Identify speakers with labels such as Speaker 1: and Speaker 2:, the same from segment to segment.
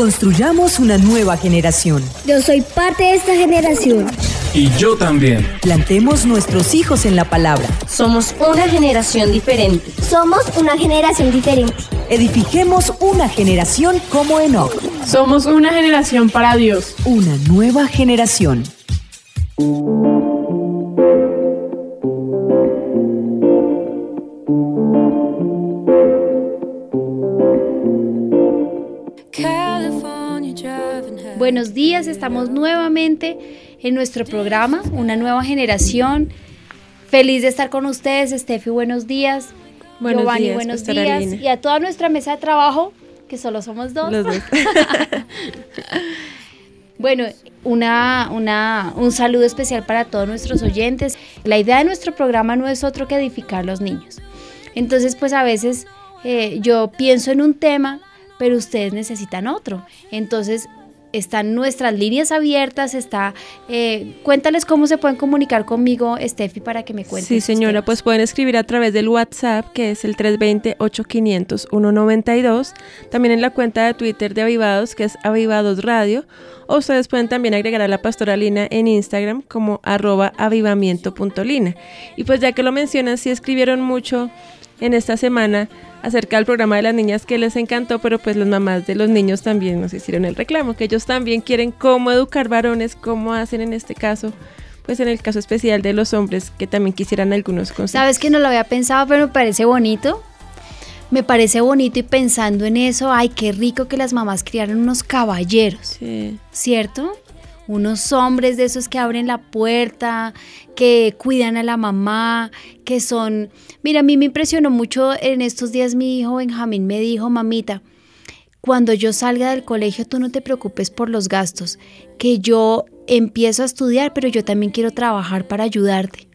Speaker 1: Construyamos una nueva generación.
Speaker 2: Yo soy parte de esta generación.
Speaker 3: Y yo también.
Speaker 1: Plantemos nuestros hijos en la palabra.
Speaker 4: Somos una generación diferente.
Speaker 2: Somos una generación diferente.
Speaker 1: Edifiquemos una generación como Enoch.
Speaker 5: Somos una generación para Dios.
Speaker 1: Una nueva generación.
Speaker 6: Buenos días, estamos nuevamente en nuestro programa, una nueva generación. Feliz de estar con ustedes, Steffi, buenos días.
Speaker 7: Buenos
Speaker 6: Giovanni,
Speaker 7: días,
Speaker 6: buenos días. Y a toda nuestra mesa de trabajo, que solo somos dos.
Speaker 7: Los dos.
Speaker 6: Bueno, una, una, un saludo especial para todos nuestros oyentes. La idea de nuestro programa no es otro que edificar a los niños. Entonces, pues a veces eh, yo pienso en un tema, pero ustedes necesitan otro. Entonces, están nuestras líneas abiertas, está... eh, cuéntales cómo se pueden comunicar conmigo, Steffi, para que me cuentes.
Speaker 7: Sí, señora, pues pueden escribir a través del WhatsApp, que es el 320-8500-192. También en la cuenta de Twitter de Avivados, que es Avivados Radio. O ustedes pueden también agregar a la pastora Lina en Instagram como arroba avivamiento.lina. Y pues ya que lo mencionan, sí escribieron mucho en esta semana acerca del programa de las niñas que les encantó, pero pues las mamás de los niños también nos hicieron el reclamo, que ellos también quieren cómo educar varones, cómo hacen en este caso, pues en el caso especial de los hombres, que también quisieran algunos consejos.
Speaker 6: Sabes que no lo había pensado, pero me parece bonito. Me parece bonito y pensando en eso, ay, qué rico que las mamás criaran unos caballeros,
Speaker 7: Sí.
Speaker 6: ¿cierto? Unos hombres de esos que abren la puerta, que cuidan a la mamá, que son... Mira, a mí me impresionó mucho en estos días mi hijo Benjamín me dijo, mamita, cuando yo salga del colegio tú no te preocupes por los gastos, que yo empiezo a estudiar, pero yo también quiero trabajar para ayudarte.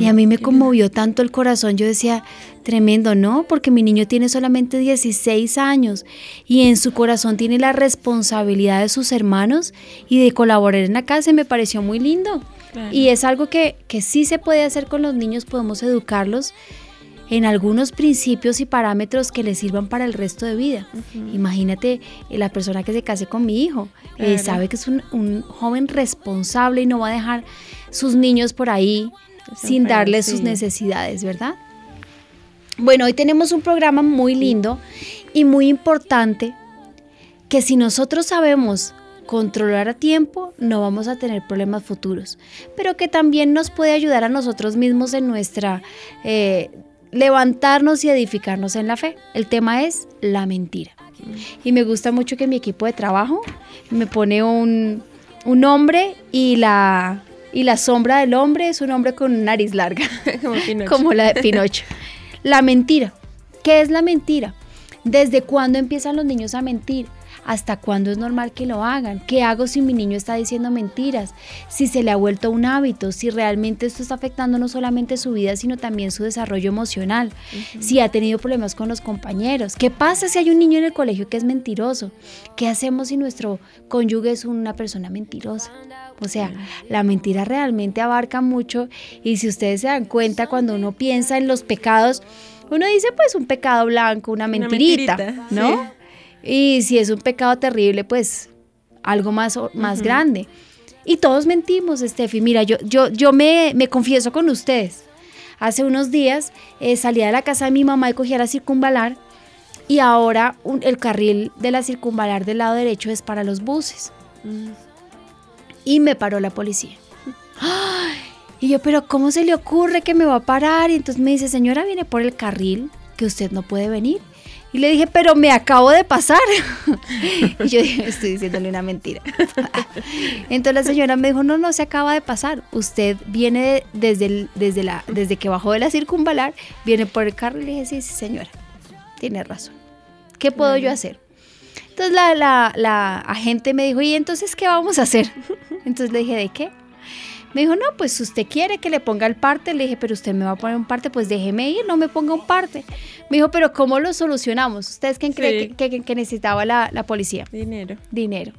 Speaker 6: Y a mí me conmovió tanto el corazón, yo decía, tremendo, ¿no? Porque mi niño tiene solamente 16 años y en su corazón tiene la responsabilidad de sus hermanos y de colaborar en la casa, y me pareció muy lindo.
Speaker 7: Claro.
Speaker 6: Y es algo que, que sí se puede hacer con los niños, podemos educarlos en algunos principios y parámetros que les sirvan para el resto de vida. Imagínate eh, la persona que se case con mi hijo, eh,
Speaker 7: Claro.
Speaker 6: sabe que es un, un joven responsable y no va a dejar sus niños por ahí sin darles sus necesidades, ¿verdad? Bueno, hoy tenemos un programa muy lindo y muy importante que si nosotros sabemos controlar a tiempo, no vamos a tener problemas futuros, pero que también nos puede ayudar a nosotros mismos en nuestra eh, levantarnos y edificarnos en la fe. El tema es la mentira. Y me gusta mucho que mi equipo de trabajo me pone un, un hombre y la, y la sombra del hombre es un hombre con nariz larga
Speaker 7: Como Pinocho.
Speaker 6: como la de Pinocho. La mentira. ¿Qué es la mentira? ¿Desde cuándo empiezan los niños a mentir? ¿Hasta cuándo es normal que lo hagan? ¿Qué hago si mi niño está diciendo mentiras? Si se le ha vuelto un hábito, si realmente esto está afectando no solamente su vida, sino también su desarrollo emocional, si ha tenido problemas con los compañeros. ¿Qué pasa si hay un niño en el colegio que es mentiroso? ¿Qué hacemos si nuestro cónyuge es una persona mentirosa? O sea, la mentira realmente abarca mucho y si ustedes se dan cuenta cuando uno piensa en los pecados, uno dice pues un pecado blanco, una
Speaker 7: Una
Speaker 6: mentirita,
Speaker 7: mentirita,
Speaker 6: ¿no?
Speaker 7: sí.
Speaker 6: Y si es un pecado terrible, pues algo más, más grande. Y todos mentimos, Steffi. Mira, yo, yo, yo me, me confieso con ustedes. Hace unos días eh, salía de la casa de mi mamá y cogía la circunvalar y ahora un- el carril de la circunvalar del lado derecho es para los buses. Y me paró la policía. ¡Ay! Y yo, pero ¿cómo se le ocurre que me va a parar? Y entonces me dice, señora, viene por el carril que usted no puede venir. Y le dije, pero me acabo de pasar. y yo dije, estoy diciéndole una mentira. Entonces la señora me dijo, no, no se acaba de pasar. Usted viene de- desde, el- desde, la, desde que bajó de la circunvalar, viene por el carro. Y le dije, sí, sí, señora, tiene razón. ¿Qué puedo yo hacer? Entonces la, la, la agente me dijo, ¿y entonces qué vamos a hacer? Entonces le dije, ¿de qué? Me dijo, no, pues usted quiere que le ponga el parte. Le dije, pero usted me va a poner un parte, pues déjeme ir, no me ponga un parte. Me dijo, pero ¿cómo lo solucionamos? ¿Ustedes quién
Speaker 7: Sí.
Speaker 6: que, que- que necesitaba la, la policía?
Speaker 7: Dinero.
Speaker 6: Dinero.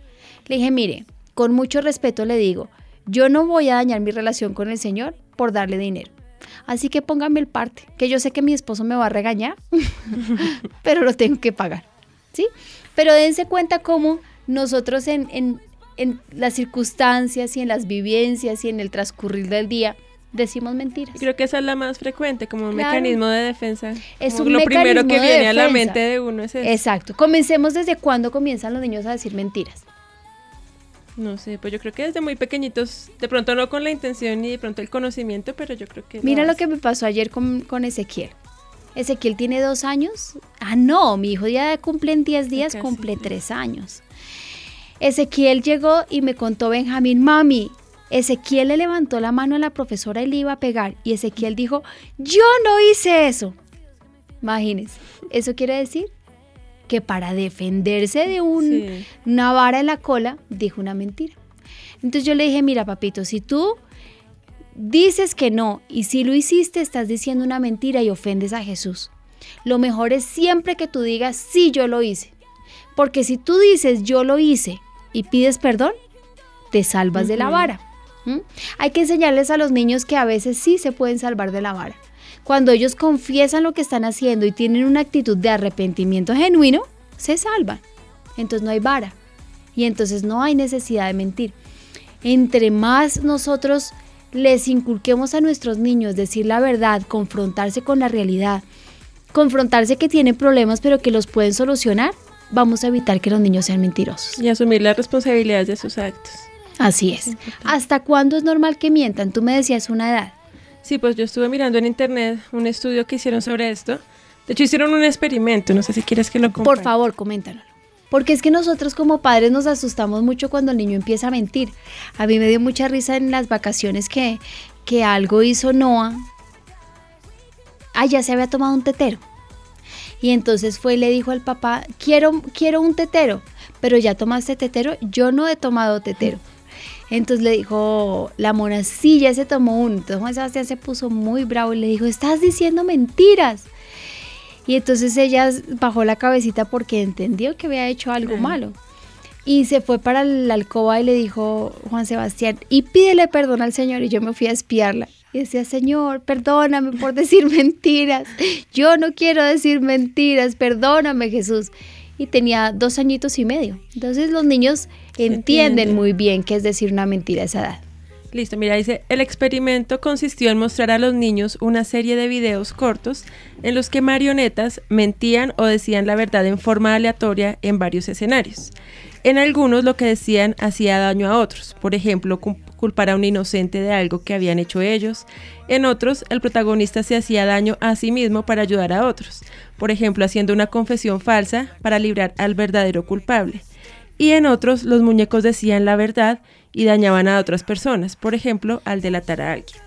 Speaker 6: Le dije, mire, con mucho respeto le digo, yo no voy a dañar mi relación con el señor por darle dinero. Así que póngame el parte, que yo sé que mi esposo me va a regañar, pero lo tengo que pagar. ¿Sí? Pero dense cuenta cómo nosotros en, en, en las circunstancias y en las vivencias y en el transcurrir del día decimos mentiras.
Speaker 7: Creo que esa es la más frecuente, como un
Speaker 6: Claro.
Speaker 7: mecanismo de defensa.
Speaker 6: Es
Speaker 7: Como
Speaker 6: un
Speaker 7: lo primero que
Speaker 6: de
Speaker 7: viene a la mente de uno es eso.
Speaker 6: Exacto. Comencemos desde cuándo comienzan los niños a decir mentiras.
Speaker 7: No sé, pues yo creo que desde muy pequeñitos, de pronto no con la intención ni de pronto el conocimiento, pero yo creo que...
Speaker 6: Mira lo que me pasó ayer con, con Ezequiel. Ezequiel tiene dos años. Ah, no, mi hijo ya cumple en 10 días,
Speaker 7: casi
Speaker 6: cumple
Speaker 7: tres
Speaker 6: años. Ezequiel llegó y me contó Benjamín, mami, Ezequiel le levantó la mano a la profesora y le iba a pegar. Y Ezequiel dijo, yo no hice eso. Imagínense, eso quiere decir que para defenderse de un,
Speaker 7: Sí.
Speaker 6: una vara en la cola, dijo una mentira. Entonces yo le dije, mira papito, si tú dices que no y si lo hiciste, estás diciendo una mentira y ofendes a Jesús. Lo mejor es siempre que tú digas, sí, yo lo hice. Porque si tú dices, yo lo hice y pides perdón, te salvas de la vara. Hay que enseñarles a los niños que a veces sí se pueden salvar de la vara. Cuando ellos confiesan lo que están haciendo y tienen una actitud de arrepentimiento genuino, se salvan. Entonces no hay vara. Y entonces no hay necesidad de mentir. Entre más nosotros les inculquemos a nuestros niños decir la verdad, confrontarse con la realidad, confrontarse que tienen problemas pero que los pueden solucionar, vamos a evitar que los niños sean mentirosos.
Speaker 7: Y asumir las responsabilidades de sus actos.
Speaker 6: Así es. ¿Hasta cuándo es normal que mientan? Tú me decías una edad.
Speaker 7: Sí, pues yo estuve mirando en internet un estudio que hicieron sobre esto. De hecho, hicieron un experimento, no sé si quieres que lo
Speaker 6: Por
Speaker 7: comparta.
Speaker 6: favor, coméntanos. Porque es que nosotros como padres nos asustamos mucho cuando el niño empieza a mentir. A mí me dio mucha risa en las vacaciones que, que algo hizo Noah. Ah, ya se había tomado un tetero. Y entonces fue y le dijo al papá, quiero, quiero un tetero, pero ya tomaste tetero, yo no he tomado tetero. Entonces le dijo la mona, sí, ya se tomó uno. Entonces Juan Sebastián se puso muy bravo y le dijo, estás diciendo mentiras. Y entonces ella bajó la cabecita porque entendió que había hecho algo malo. Y se fue para la alcoba y le dijo Juan Sebastián, y pídele perdón al Señor. Y yo me fui a espiarla. Y decía, Señor, perdóname por decir mentiras. Yo no quiero decir mentiras, perdóname Jesús. Y tenía dos añitos y medio. Entonces los niños entienden muy bien qué es decir una mentira a esa edad.
Speaker 7: Listo, mira, dice, el experimento consistió en mostrar a los niños una serie de videos cortos en los que marionetas mentían o decían la verdad en forma aleatoria en varios escenarios. En algunos lo que decían hacía daño a otros, por ejemplo, culpar a un inocente de algo que habían hecho ellos. En otros, el protagonista se hacía daño a sí mismo para ayudar a otros, por ejemplo, haciendo una confesión falsa para librar al verdadero culpable y en otros los muñecos decían la verdad y dañaban a otras personas, por ejemplo, al delatar a alguien.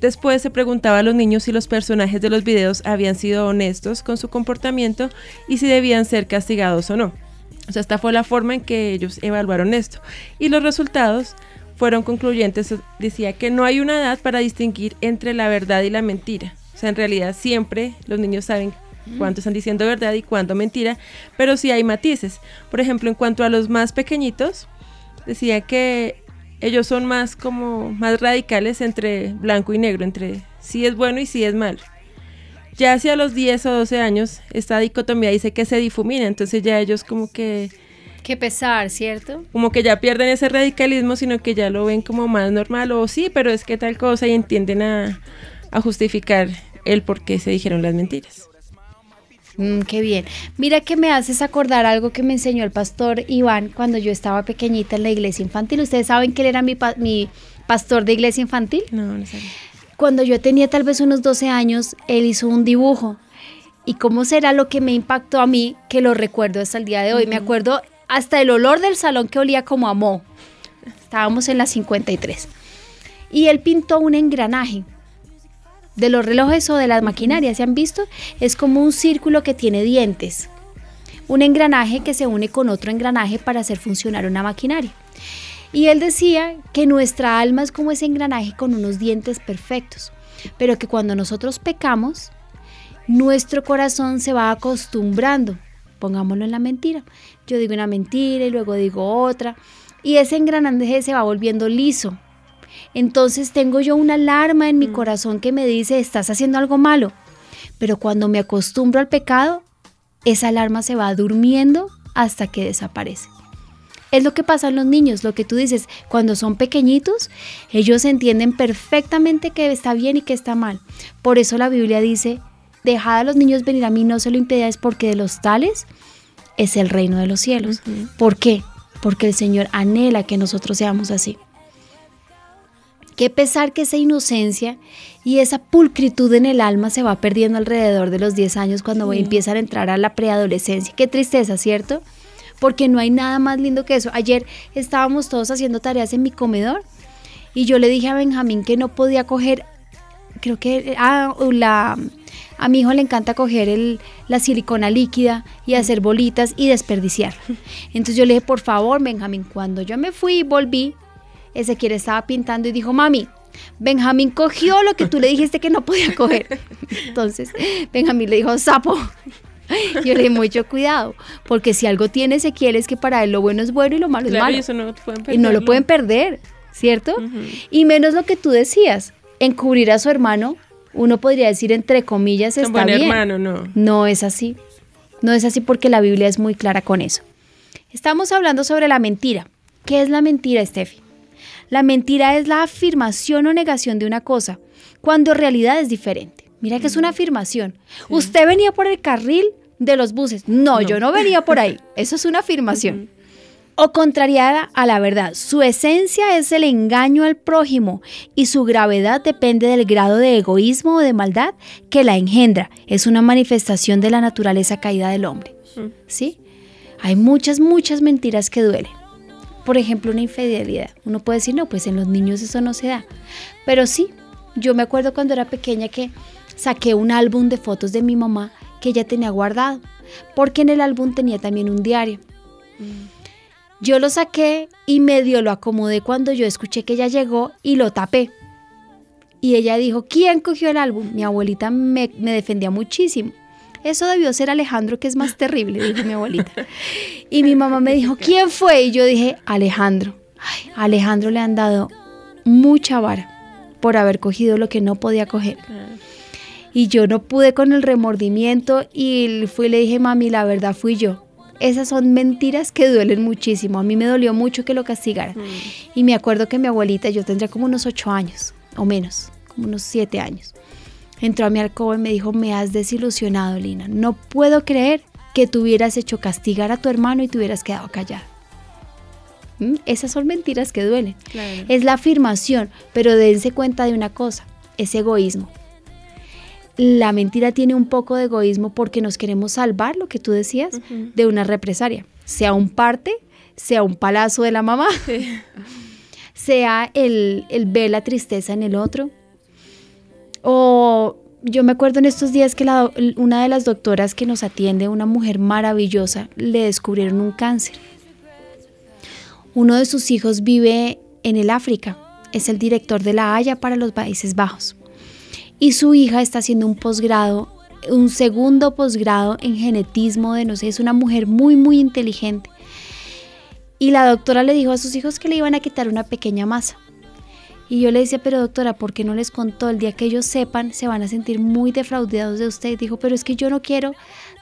Speaker 7: Después se preguntaba a los niños si los personajes de los videos habían sido honestos con su comportamiento y si debían ser castigados o no. O sea, esta fue la forma en que ellos evaluaron esto. Y los resultados fueron concluyentes. Decía que no hay una edad para distinguir entre la verdad y la mentira. O sea, en realidad siempre los niños saben cuánto están diciendo verdad y cuánto mentira, pero sí hay matices. Por ejemplo, en cuanto a los más pequeñitos, decía que ellos son más como más radicales entre blanco y negro, entre si es bueno y si es malo. Ya hacia los 10 o 12 años, esta dicotomía dice que se difumina, entonces ya ellos como que
Speaker 6: Qué pesar, ¿cierto?
Speaker 7: como que ya pierden ese radicalismo, sino que ya lo ven como más normal o sí, pero es que tal cosa y entienden a, a justificar el por qué se dijeron las mentiras.
Speaker 6: Mm, qué bien. Mira que me haces acordar algo que me enseñó el pastor Iván cuando yo estaba pequeñita en la iglesia infantil. Ustedes saben que él era mi, pa- mi pastor de iglesia infantil.
Speaker 7: No, no sabía.
Speaker 6: Cuando yo tenía tal vez unos 12 años, él hizo un dibujo. ¿Y cómo será lo que me impactó a mí que lo recuerdo hasta el día de hoy? Me acuerdo hasta el olor del salón que olía como a moho. Estábamos en la 53. Y él pintó un engranaje de los relojes o de las maquinarias, ¿se han visto? Es como un círculo que tiene dientes. Un engranaje que se une con otro engranaje para hacer funcionar una maquinaria. Y él decía que nuestra alma es como ese engranaje con unos dientes perfectos, pero que cuando nosotros pecamos, nuestro corazón se va acostumbrando. Pongámoslo en la mentira. Yo digo una mentira y luego digo otra. Y ese engranaje se va volviendo liso. Entonces tengo yo una alarma en mi corazón que me dice, estás haciendo algo malo. Pero cuando me acostumbro al pecado, esa alarma se va durmiendo hasta que desaparece. Es lo que pasa en los niños, lo que tú dices, cuando son pequeñitos, ellos entienden perfectamente que está bien y que está mal. Por eso la Biblia dice, dejad a los niños venir a mí, no se lo impedáis porque de los tales es el reino de los cielos. ¿Por qué? Porque el Señor anhela que nosotros seamos así. Qué pesar que esa inocencia y esa pulcritud en el alma se va perdiendo alrededor de los 10 años cuando empiezan a entrar a la preadolescencia. Qué tristeza, ¿cierto? Porque no hay nada más lindo que eso. Ayer estábamos todos haciendo tareas en mi comedor y yo le dije a Benjamín que no podía coger, creo que ah, la, a mi hijo le encanta coger el, la silicona líquida y hacer bolitas y desperdiciar. Entonces yo le dije, por favor, Benjamín, cuando yo me fui y volví, Ezequiel estaba pintando y dijo, mami, Benjamín cogió lo que tú le dijiste que no podía coger. Entonces, Benjamín le dijo, sapo. Yo le dije, mucho cuidado, porque si algo tiene Ezequiel es que para él lo bueno es bueno y lo malo es malo. Y, no lo pueden perder, ¿cierto? Y menos lo que tú decías, encubrir a su hermano, uno podría decir entre comillas, está bien. hermano, no. No es así. No es así porque la Biblia es muy clara con eso. Estamos hablando sobre la mentira. ¿Qué es la mentira, Steffi? La mentira es la afirmación o negación de una cosa, cuando en realidad es diferente. Mira que es una afirmación. Usted venía por el carril de los buses. No, yo no venía por ahí. Eso es una afirmación. O contrariada a la verdad. Su esencia es el engaño al prójimo y su gravedad depende del grado de egoísmo o de maldad que la engendra. Es una manifestación de la naturaleza caída del hombre. ¿Sí? Hay muchas, muchas mentiras que duelen por ejemplo, una infidelidad. Uno puede decir, no, pues en los niños eso no se da. Pero sí, yo me acuerdo cuando era pequeña que saqué un álbum de fotos de mi mamá que ella tenía guardado, porque en el álbum tenía también un diario. Yo lo saqué y medio lo acomodé cuando yo escuché que ella llegó y lo tapé. Y ella dijo, ¿quién cogió el álbum? Mi abuelita me, me defendía muchísimo. Eso debió ser Alejandro, que es más terrible, dijo mi abuelita. Y mi mamá me dijo, ¿quién fue? Y yo dije, Alejandro. a Alejandro le han dado mucha vara por haber cogido lo que no podía coger. Y yo no pude con el remordimiento y fui y le dije, mami, la verdad fui yo. Esas son mentiras que duelen muchísimo. A mí me dolió mucho que lo castigaran. Mm. Y me acuerdo que mi abuelita, yo tendría como unos ocho años o menos, como unos siete años entró a mi alcoba y me dijo, me has desilusionado, Lina. No puedo creer que tú hubieras hecho castigar a tu hermano y te hubieras quedado callada. ¿Mm? Esas son mentiras que duelen. Es la afirmación, pero dense cuenta de una cosa, es egoísmo. La mentira tiene un poco de egoísmo porque nos queremos salvar, lo que tú decías, de una represalia. Sea un parte, sea un palazo de la mamá, sea el, el ver la tristeza en el otro, o yo me acuerdo en estos días que una de las doctoras que nos atiende, una mujer maravillosa, le descubrieron un cáncer. Uno de sus hijos vive en el África, es el director de la Haya para los Países Bajos. Y su hija está haciendo un posgrado, un segundo posgrado en genetismo de no sé, es una mujer muy, muy inteligente. Y la doctora le dijo a sus hijos que le iban a quitar una pequeña masa. Y yo le decía, pero doctora, ¿por qué no les contó? El día que ellos sepan, se van a sentir muy defraudados de usted. Dijo, pero es que yo no quiero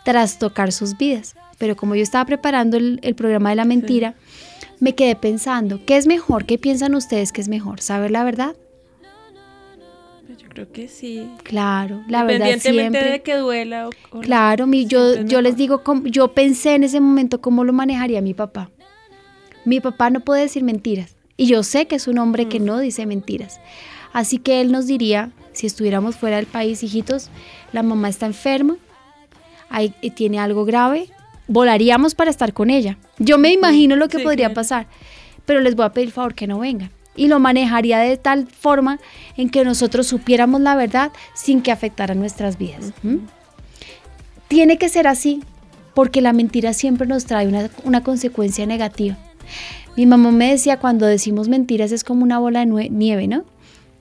Speaker 6: trastocar sus vidas. Pero como yo estaba preparando el, programa de la mentira, me quedé pensando, ¿qué es mejor? ¿Qué piensan ustedes que es mejor? ¿Saber la verdad?
Speaker 7: Pues yo creo que sí.
Speaker 6: Claro, la verdad siempre.
Speaker 7: de que duela.
Speaker 6: claro, mi, yo, yo les digo, yo pensé en ese momento cómo lo manejaría mi papá. Mi papá no puede decir mentiras. Y yo sé que es un hombre que mm. no dice mentiras. Así que él nos diría, si estuviéramos fuera del país, hijitos, la mamá está enferma, tiene algo grave, volaríamos para estar con ella. Yo me imagino lo que podría pasar, pero les voy a pedir favor que no vengan. Y lo manejaría de tal forma en que nosotros supiéramos la verdad sin que afectara nuestras vidas. Tiene que ser así, porque la mentira siempre nos trae una, una consecuencia negativa. Mi mamá me decía, cuando decimos mentiras es como una bola de nieve, ¿no?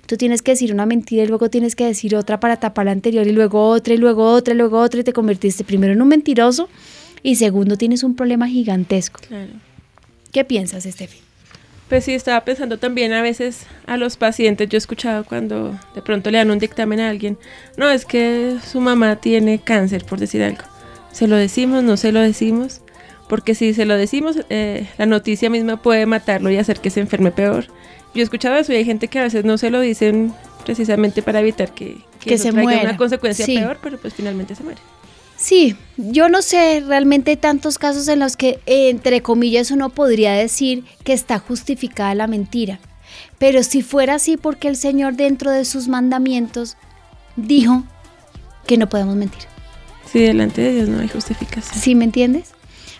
Speaker 6: Tú tienes que decir una mentira y luego tienes que decir otra para tapar la anterior y luego otra y luego otra y luego otra y te convertiste primero en un mentiroso y segundo tienes un problema gigantesco. ¿Qué piensas, Estefi?
Speaker 7: Pues sí, estaba pensando también a veces a los pacientes, yo he escuchado cuando de pronto le dan un dictamen a alguien, no, es que su mamá tiene cáncer, por decir algo. ¿Se lo decimos, no se lo decimos? porque si se lo decimos, eh, la noticia misma puede matarlo y hacer que se enferme peor. Yo he escuchado eso y hay gente que a veces no se lo dicen precisamente para evitar que,
Speaker 6: Que se
Speaker 7: traiga
Speaker 6: muera.
Speaker 7: una consecuencia
Speaker 6: Sí.
Speaker 7: peor, pero pues finalmente se muere.
Speaker 6: Sí, yo no sé, realmente hay tantos casos en los que, entre comillas, uno podría decir que está justificada la mentira. Pero si fuera así, porque el Señor dentro de sus mandamientos dijo que no podemos mentir.
Speaker 7: Sí, delante de Dios no hay justificación.
Speaker 6: ¿Sí me entiendes?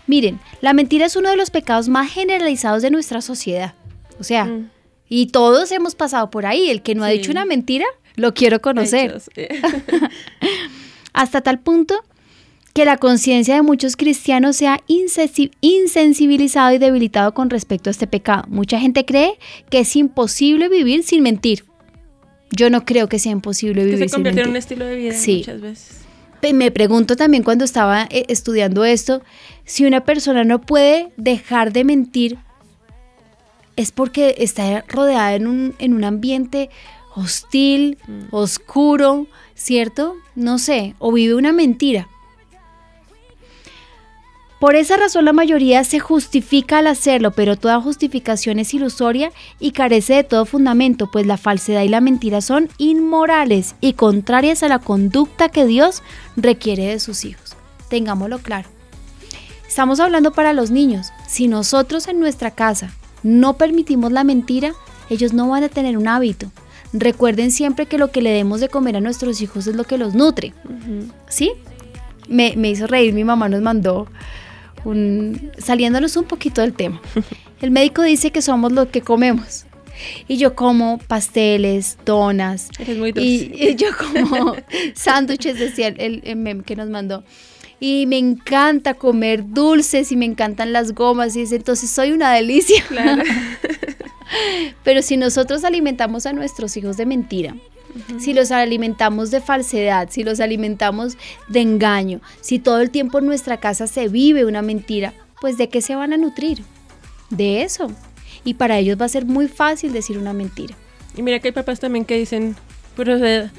Speaker 6: Miren, la mentira es uno de los pecados más generalizados de nuestra sociedad. O sea,
Speaker 7: Mm.
Speaker 6: y todos hemos pasado por ahí. El que no ha dicho una mentira, lo quiero conocer.
Speaker 7: Eh.
Speaker 6: hasta tal punto que la conciencia de muchos cristianos se ha insensi- insensibilizado y debilitado con respecto a este pecado. Mucha gente cree que es imposible vivir sin mentir. Yo no creo que sea imposible
Speaker 7: que
Speaker 6: vivir
Speaker 7: se
Speaker 6: sin
Speaker 7: convierte en un
Speaker 6: mentir.
Speaker 7: estilo de vida
Speaker 6: Sí.
Speaker 7: muchas veces.
Speaker 6: Me pregunto también cuando estaba eh, estudiando esto, si una persona no puede dejar de mentir, es porque está rodeada en un, en un ambiente hostil, oscuro, ¿cierto? No sé, o vive una mentira. Por esa razón la mayoría se justifica al hacerlo, pero toda justificación es ilusoria y carece de todo fundamento, pues la falsedad y la mentira son inmorales y contrarias a la conducta que Dios requiere de sus hijos. Tengámoslo claro. Estamos hablando para los niños. Si nosotros en nuestra casa no permitimos la mentira, ellos no van a tener un hábito. Recuerden siempre que lo que le demos de comer a nuestros hijos es lo que los nutre. ¿Sí? Me, me hizo reír, mi mamá nos mandó un, saliéndonos un poquito del tema. El médico dice que somos lo que comemos. Y yo como pasteles, donas.
Speaker 7: Eres muy dulce.
Speaker 6: Y, y yo como sándwiches, decía el, el- el meme que nos mandó. Y me encanta comer dulces y me encantan las gomas. Y dice, entonces soy una delicia.
Speaker 7: Claro.
Speaker 6: Pero si nosotros alimentamos a nuestros hijos de mentira, si los alimentamos de falsedad, si los alimentamos de engaño, si todo el tiempo en nuestra casa se vive una mentira, pues ¿de qué se van a nutrir? De eso. Y para ellos va a ser muy fácil decir una mentira.
Speaker 7: Y mira que hay papás también que dicen, pero o,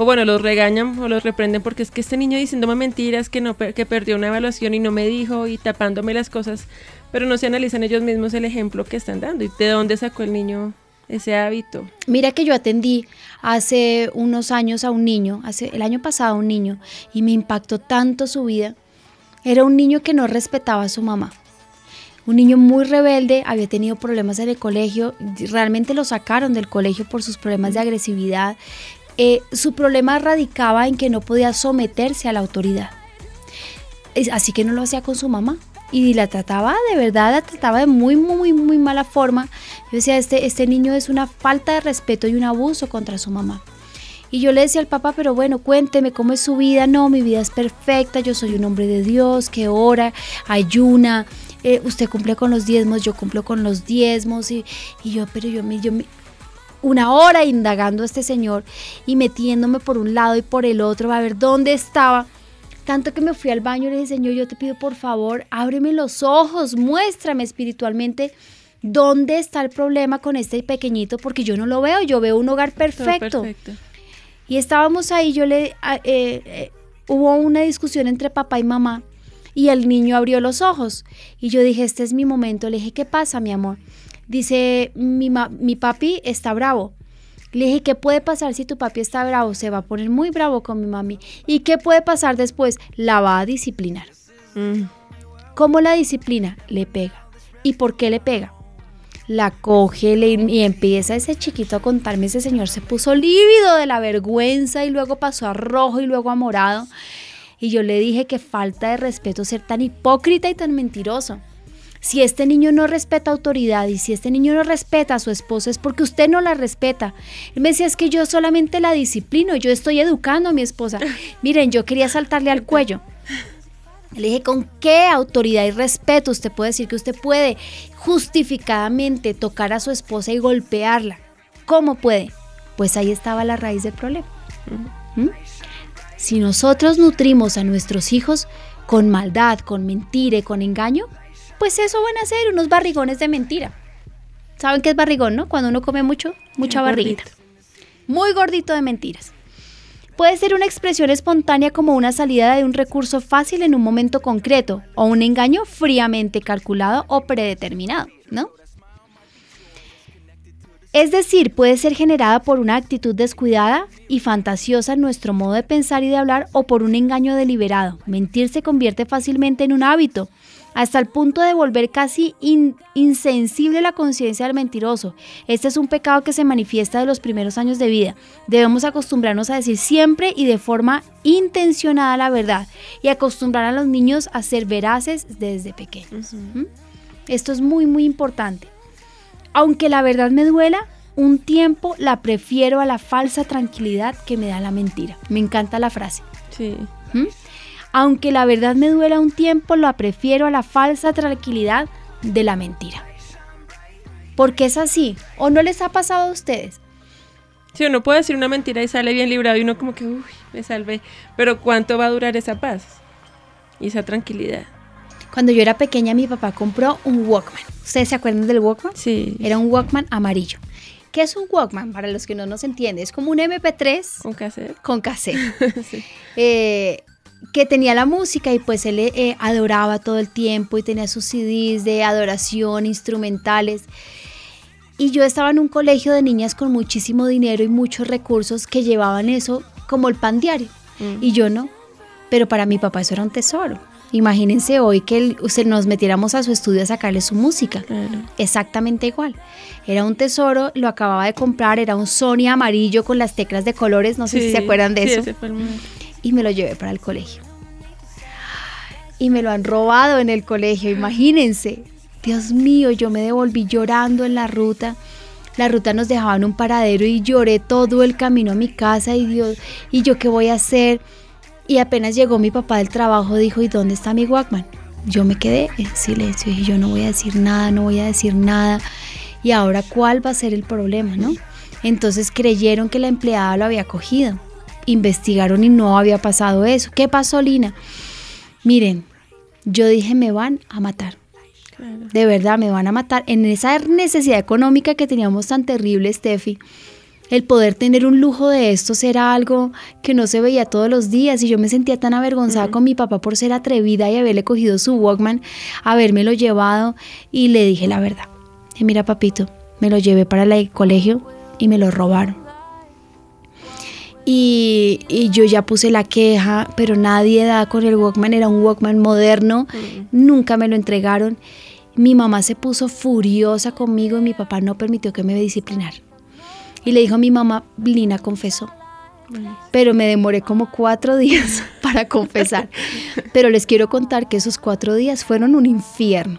Speaker 7: o bueno, los regañan o los reprenden porque es que este niño diciéndome mentiras, que no que perdió una evaluación y no me dijo y tapándome las cosas, pero no se analizan ellos mismos el ejemplo que están dando y de dónde sacó el niño ese hábito.
Speaker 6: Mira que yo atendí hace unos años a un niño, hace el año pasado a un niño, y me impactó tanto su vida. Era un niño que no respetaba a su mamá. Un niño muy rebelde, había tenido problemas en el colegio, realmente lo sacaron del colegio por sus problemas de agresividad. Eh, su problema radicaba en que no podía someterse a la autoridad. Así que no lo hacía con su mamá. Y la trataba, de verdad, la trataba de muy, muy, muy mala forma. Yo decía, este, este niño es una falta de respeto y un abuso contra su mamá. Y yo le decía al papá, pero bueno, cuénteme cómo es su vida. No, mi vida es perfecta, yo soy un hombre de Dios que ora, ayuna, eh, usted cumple con los diezmos, yo cumplo con los diezmos. Y, y yo, pero yo yo me- una hora indagando a este señor y metiéndome por un lado y por el otro a ver dónde estaba. Tanto que me fui al baño y le dije, Señor, yo te pido por favor, ábreme los ojos, muéstrame espiritualmente dónde está el problema con este pequeñito, porque yo no lo veo, yo veo un hogar perfecto.
Speaker 7: perfecto.
Speaker 6: Y estábamos ahí, yo le, eh, eh, hubo una discusión entre papá y mamá y el niño abrió los ojos y yo dije, este es mi momento, le dije, ¿qué pasa, mi amor? Dice, mi, mi papi está bravo. Le dije, ¿qué puede pasar si tu papi está bravo? Se va a poner muy bravo con mi mami. ¿Y qué puede pasar después? La va a disciplinar.
Speaker 7: Mm.
Speaker 6: ¿Cómo la disciplina? Le pega. ¿Y por qué le pega? La coge le- y empieza ese chiquito a contarme, ese señor se puso lívido de la vergüenza y luego pasó a rojo y luego a morado. Y yo le dije que falta de respeto ser tan hipócrita y tan mentiroso. Si este niño no respeta autoridad y si este niño no respeta a su esposa es porque usted no la respeta. Él me decía, es que yo solamente la disciplino, yo estoy educando a mi esposa. Miren, yo quería saltarle al cuello. Le dije, ¿con qué autoridad y respeto usted puede decir que usted puede justificadamente tocar a su esposa y golpearla? ¿Cómo puede? Pues ahí estaba la raíz del problema. ¿Mm? Si nosotros nutrimos a nuestros hijos con maldad, con mentira y con engaño, pues eso van a ser unos barrigones de mentira. ¿Saben qué es barrigón, no? Cuando uno come mucho, mucha barriguita. Muy gordito de mentiras. Puede ser una expresión espontánea como una salida de un recurso fácil en un momento concreto o un engaño fríamente calculado o predeterminado, ¿no? Es decir, puede ser generada por una actitud descuidada y fantasiosa en nuestro modo de pensar y de hablar o por un engaño deliberado. Mentir se convierte fácilmente en un hábito, hasta el punto de volver casi insensible la conciencia del mentiroso. Este es un pecado que se manifiesta de los primeros años de vida. Debemos acostumbrarnos a decir siempre y de forma intencionada la verdad y acostumbrar a los niños a ser veraces desde pequeños. ¿Mm? Esto es muy, muy importante. Aunque la verdad me duela, un tiempo la prefiero a la falsa tranquilidad que me da la mentira. Me encanta la frase.
Speaker 7: Sí.
Speaker 6: ¿Mm? Aunque la verdad me duela un tiempo, la prefiero a la falsa tranquilidad de la mentira. Porque es así. ¿O no les ha pasado a ustedes?
Speaker 7: Sí, uno puede decir una mentira y sale bien librado y uno como que, uy, me salvé. Pero ¿cuánto va a durar esa paz y esa tranquilidad?
Speaker 6: Cuando yo era pequeña, mi papá compró un Walkman. ¿Ustedes se acuerdan del Walkman?
Speaker 7: Sí.
Speaker 6: Era un Walkman amarillo. ¿Qué es un Walkman? Para los que no nos entienden, es como un MP3
Speaker 7: con cassette.
Speaker 6: Con cassette. Eh, que tenía la música y pues él eh, adoraba todo el tiempo y tenía sus CDs de adoración, instrumentales. Y yo estaba en un colegio de niñas con muchísimo dinero y muchos recursos que llevaban eso como el pan diario. Mm. Y yo no. Pero para mi papá eso era un tesoro. Imagínense hoy que nos metiéramos a su estudio a sacarle su música. Exactamente igual. Era un tesoro, lo acababa de comprar, era un Sony amarillo con las teclas de colores, no sé si se acuerdan de eso. Y me lo llevé para el colegio. Y me lo han robado en el colegio, imagínense. Dios mío, yo me devolví llorando en la ruta. La ruta nos dejaba en un paradero y lloré todo el camino a mi casa y Dios, ¿y yo qué voy a hacer? Y apenas llegó mi papá del trabajo, dijo, ¿y dónde está mi Walkman? Yo me quedé en silencio y yo no voy a decir nada, no voy a decir nada. Y ahora, ¿cuál va a ser el problema, no? Entonces creyeron que la empleada lo había cogido. Investigaron y no había pasado eso. ¿Qué pasó, Lina? Miren, yo dije, me van a matar. De verdad, me van a matar. En esa necesidad económica que teníamos tan terrible, Steffi, el poder tener un lujo de estos era algo que no se veía todos los días y yo me sentía tan avergonzada con mi papá por ser atrevida y haberle cogido su Walkman, habérmelo llevado y le dije la verdad. Y mira papito, me lo llevé para el colegio y me lo robaron. Y, yo ya puse la queja, pero nadie da con el Walkman, era un Walkman moderno, nunca me lo entregaron. Mi mamá se puso furiosa conmigo y mi papá no permitió que me disciplinara. Y le dijo a mi mamá, Lina confesó. Pero me demoré como cuatro días para confesar. Pero les quiero contar que esos cuatro días fueron un infierno.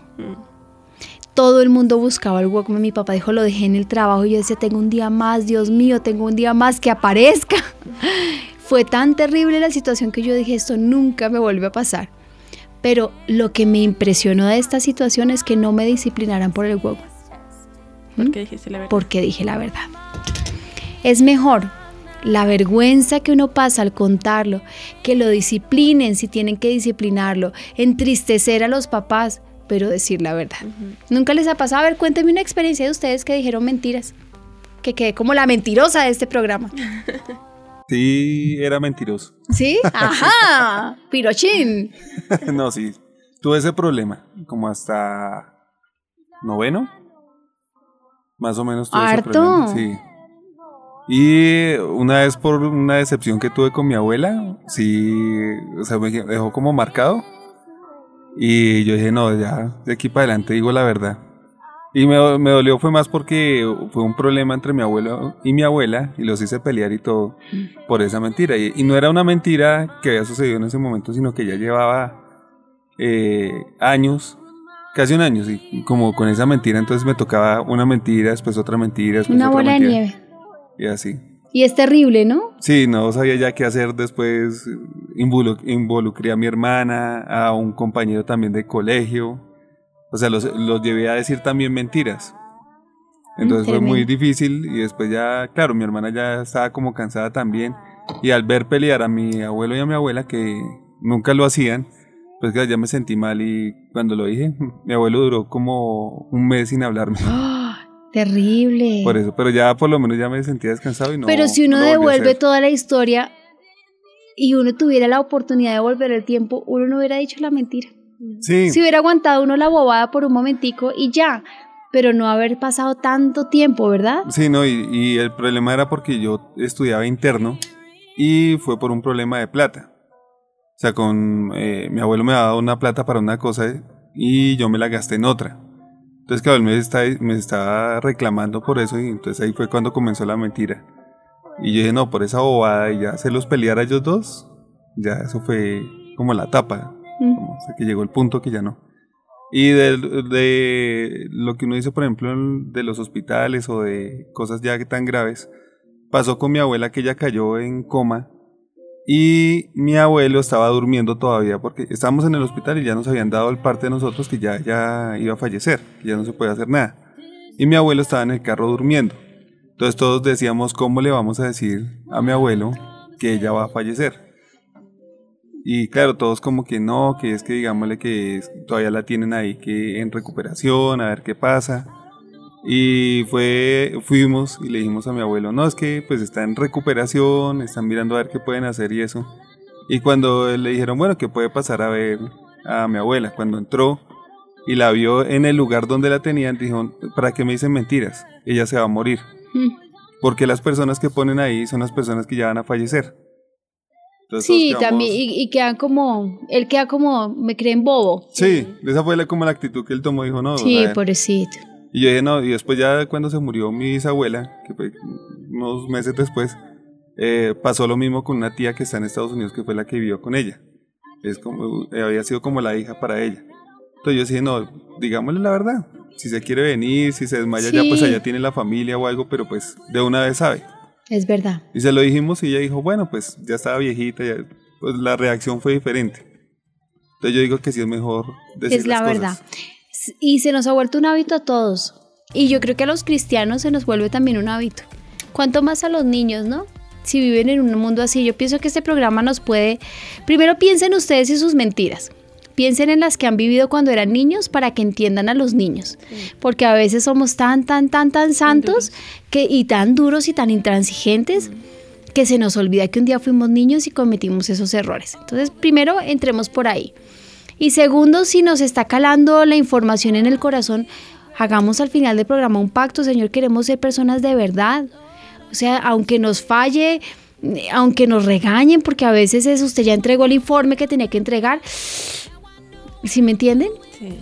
Speaker 6: Todo el mundo buscaba el Walkman. Mi papá dijo, lo dejé en el trabajo. Y yo decía, tengo un día más, Dios mío, tengo un día más que aparezca. Fue tan terrible la situación que yo dije, esto nunca me vuelve a pasar. Pero lo que me impresionó de esta situación es que no me disciplinaran por el Walkman.
Speaker 7: Porque dijiste la verdad.
Speaker 6: Porque dije la verdad. Es mejor la vergüenza que uno pasa al contarlo, que lo disciplinen si tienen que disciplinarlo, entristecer a los papás, pero decir la verdad. ¿Nunca les ha pasado? A ver, cuéntenme una experiencia de ustedes que dijeron mentiras, que quedé como la mentirosa de este programa.
Speaker 3: Sí, era mentiroso.
Speaker 6: ¿Sí? Ajá, pirochín.
Speaker 3: no, sí, tuve ese problema, como hasta noveno, más o menos tuve ese problema. Sí. Y una vez por una decepción que tuve con mi abuela, sí, o sea, me dejó como marcado. Y yo dije, no, ya, de aquí para adelante digo la verdad. Y me, me, dolió fue más porque fue un problema entre mi abuelo y mi abuela y los hice pelear y todo por esa mentira. Y, no era una mentira que había sucedido en ese momento, sino que ya llevaba eh, años, casi un año, y como con esa mentira. Entonces me tocaba una mentira, después otra mentira, después
Speaker 6: una
Speaker 3: otra
Speaker 6: bola
Speaker 3: mentira.
Speaker 6: de nieve.
Speaker 3: Y así.
Speaker 6: Y es terrible, ¿no?
Speaker 3: Sí, no sabía ya qué hacer después. involucré a mi hermana, a un compañero también de colegio. O sea, los, los llevé a decir también mentiras. Entonces fue muy difícil y después ya, claro, mi hermana ya estaba como cansada también. Y al ver pelear a mi abuelo y a mi abuela, que nunca lo hacían, pues ya me sentí mal y cuando lo dije, mi abuelo duró como un mes sin hablarme.
Speaker 6: Terrible.
Speaker 3: Por eso, pero ya por lo menos ya me sentía descansado y no.
Speaker 6: Pero si uno devuelve toda la historia, y uno tuviera la oportunidad de volver el tiempo, uno no hubiera dicho la mentira.
Speaker 3: Sí.
Speaker 6: Si hubiera aguantado uno la bobada por un momentico y ya, pero no haber pasado tanto tiempo, ¿verdad?
Speaker 3: Sí, no, y, y el problema era porque yo estudiaba interno y fue por un problema de plata. O sea, con eh, mi abuelo me había dado una plata para una cosa y yo me la gasté en otra. Entonces, claro, él me, está, me reclamando por eso y entonces ahí fue cuando comenzó la mentira. Y yo dije, no, por esa bobada y ya se los peleara ellos dos, ya eso fue como la tapa.
Speaker 6: Mm.
Speaker 3: Como, o sea, que llegó el punto que ya no. Y de, de lo que uno dice, por ejemplo, de los hospitales o de cosas ya tan graves, pasó con mi abuela que ella cayó en coma y mi abuelo estaba durmiendo todavía porque estábamos en el hospital y ya nos habían dado el parte de nosotros que ya, ya iba a fallecer, que ya no se puede hacer nada. Y mi abuelo estaba en el carro durmiendo. Entonces todos decíamos, ¿cómo le vamos a decir a mi abuelo que ella va a fallecer? Y claro, todos como que no, que es que digámosle que todavía la tienen ahí, que en recuperación, a ver qué pasa. Y fue, fuimos y le dijimos a mi abuelo, no, es que pues está en recuperación, están mirando a ver qué pueden hacer y eso. Y cuando le dijeron, bueno, que puede pasar a ver a mi abuela, cuando entró y la vio en el lugar donde la tenían, dijo, ¿para qué me dicen mentiras? Ella se va a morir.
Speaker 6: Mm.
Speaker 3: Porque las personas que ponen ahí son las personas que ya van a fallecer. Entonces,
Speaker 6: Sí,
Speaker 3: quedamos-
Speaker 6: también, y, y quedan como, él queda como, me creen bobo.
Speaker 3: Sí, esa fue la, como la actitud que él tomó, dijo, no. o
Speaker 6: Sí,
Speaker 3: sea,
Speaker 6: pobrecito.
Speaker 3: Y yo dije, no, y después ya cuando se murió mi bisabuela, que fue unos meses después, eh, pasó lo mismo con una tía que está en Estados Unidos, que fue la que vivió con ella. Es como, eh, había sido como la hija para ella. Entonces yo dije, no, digámosle la verdad. Si se quiere venir, si se desmaya ya, pues allá tiene la familia o algo, pero pues de una vez sabe.
Speaker 6: Es verdad.
Speaker 3: Y se lo dijimos y ella dijo, bueno, pues ya estaba viejita, ya- pues la reacción fue diferente. Entonces yo digo que sí es mejor decir
Speaker 6: es la
Speaker 3: las cosas.
Speaker 6: verdad. Y se nos ha vuelto un hábito a todos. Y yo creo que a los cristianos se nos vuelve también un hábito. Cuanto más a los niños, ¿no? Si viven en un mundo así, yo pienso que este programa nos puede... Primero piensen ustedes y sus mentiras. Piensen en las que han vivido cuando eran niños para que entiendan a los niños. Porque a veces somos tan, tan, tan, tan santos que, y tan duros y tan intransigentes que se nos olvida que un día fuimos niños y cometimos esos errores. Entonces, primero entremos por ahí. Y segundo, si nos está calando la información en el corazón, hagamos al final del programa un pacto, Señor, queremos ser personas de verdad. O sea, aunque nos falle, eh, aunque nos regañen, porque a veces es usted ya entregó el informe que tenía que entregar. ¿Sí me entienden?
Speaker 7: Sí.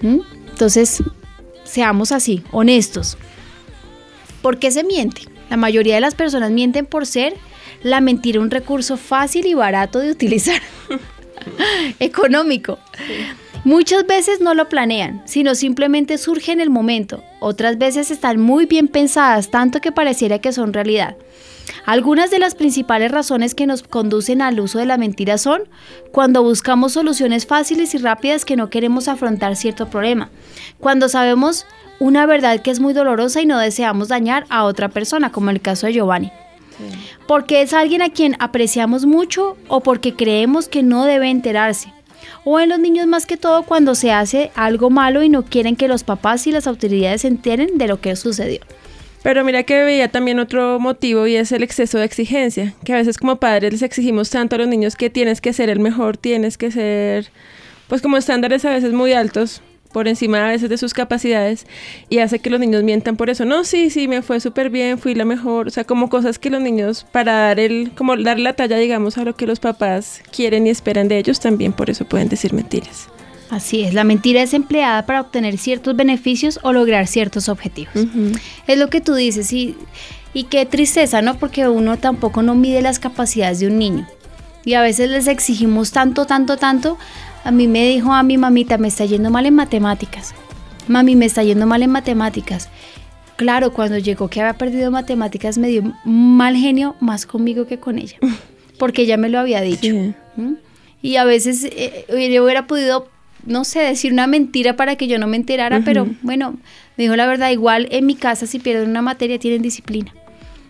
Speaker 6: ¿Mm? Entonces, seamos así, honestos. ¿Por qué se miente? La mayoría de las personas mienten por ser la mentira un recurso fácil y barato de utilizar. Económico. Muchas veces no lo planean, sino simplemente surge en el momento. Otras veces están muy bien pensadas, tanto que pareciera que son realidad. Algunas de las principales razones que nos conducen al uso de la mentira son cuando buscamos soluciones fáciles y rápidas que no queremos afrontar cierto problema, cuando sabemos una verdad que es muy dolorosa y no deseamos dañar a otra persona, como el caso de Giovanni, porque es alguien a quien apreciamos mucho o porque creemos que no debe enterarse. O en los niños más que todo cuando se hace algo malo y no quieren que los papás y las autoridades se enteren de lo que sucedió.
Speaker 7: Pero mira que veía también otro motivo y es el exceso de exigencia, que a veces como padres les exigimos tanto a los niños que tienes que ser el mejor, tienes que ser, pues como estándares a veces muy altos, por encima a veces de sus capacidades, y hace que los niños mientan por eso. No, sí, sí, me fue súper bien, fui la mejor, o sea, como cosas que los niños, para dar el, como dar la talla, digamos, a lo que los papás quieren y esperan de ellos, también por eso pueden decir mentiras.
Speaker 6: Así es, la mentira es empleada para obtener ciertos beneficios o lograr ciertos objetivos. Es lo que tú dices y, y qué tristeza, ¿no? Porque uno tampoco no mide las capacidades de un niño. Y a veces les exigimos tanto, tanto, tanto. A mí me dijo a mi mamita, me está yendo mal en matemáticas. Mami, me está yendo mal en matemáticas. Claro, cuando llegó que había perdido matemáticas me dio mal genio más conmigo que con ella. Porque ella me lo había dicho.
Speaker 7: Sí.
Speaker 6: ¿Mm? Y a veces eh, yo hubiera podido, no sé, decir una mentira para que yo no me enterara, pero bueno, me dijo la verdad, igual en mi casa si pierden una materia tienen disciplina,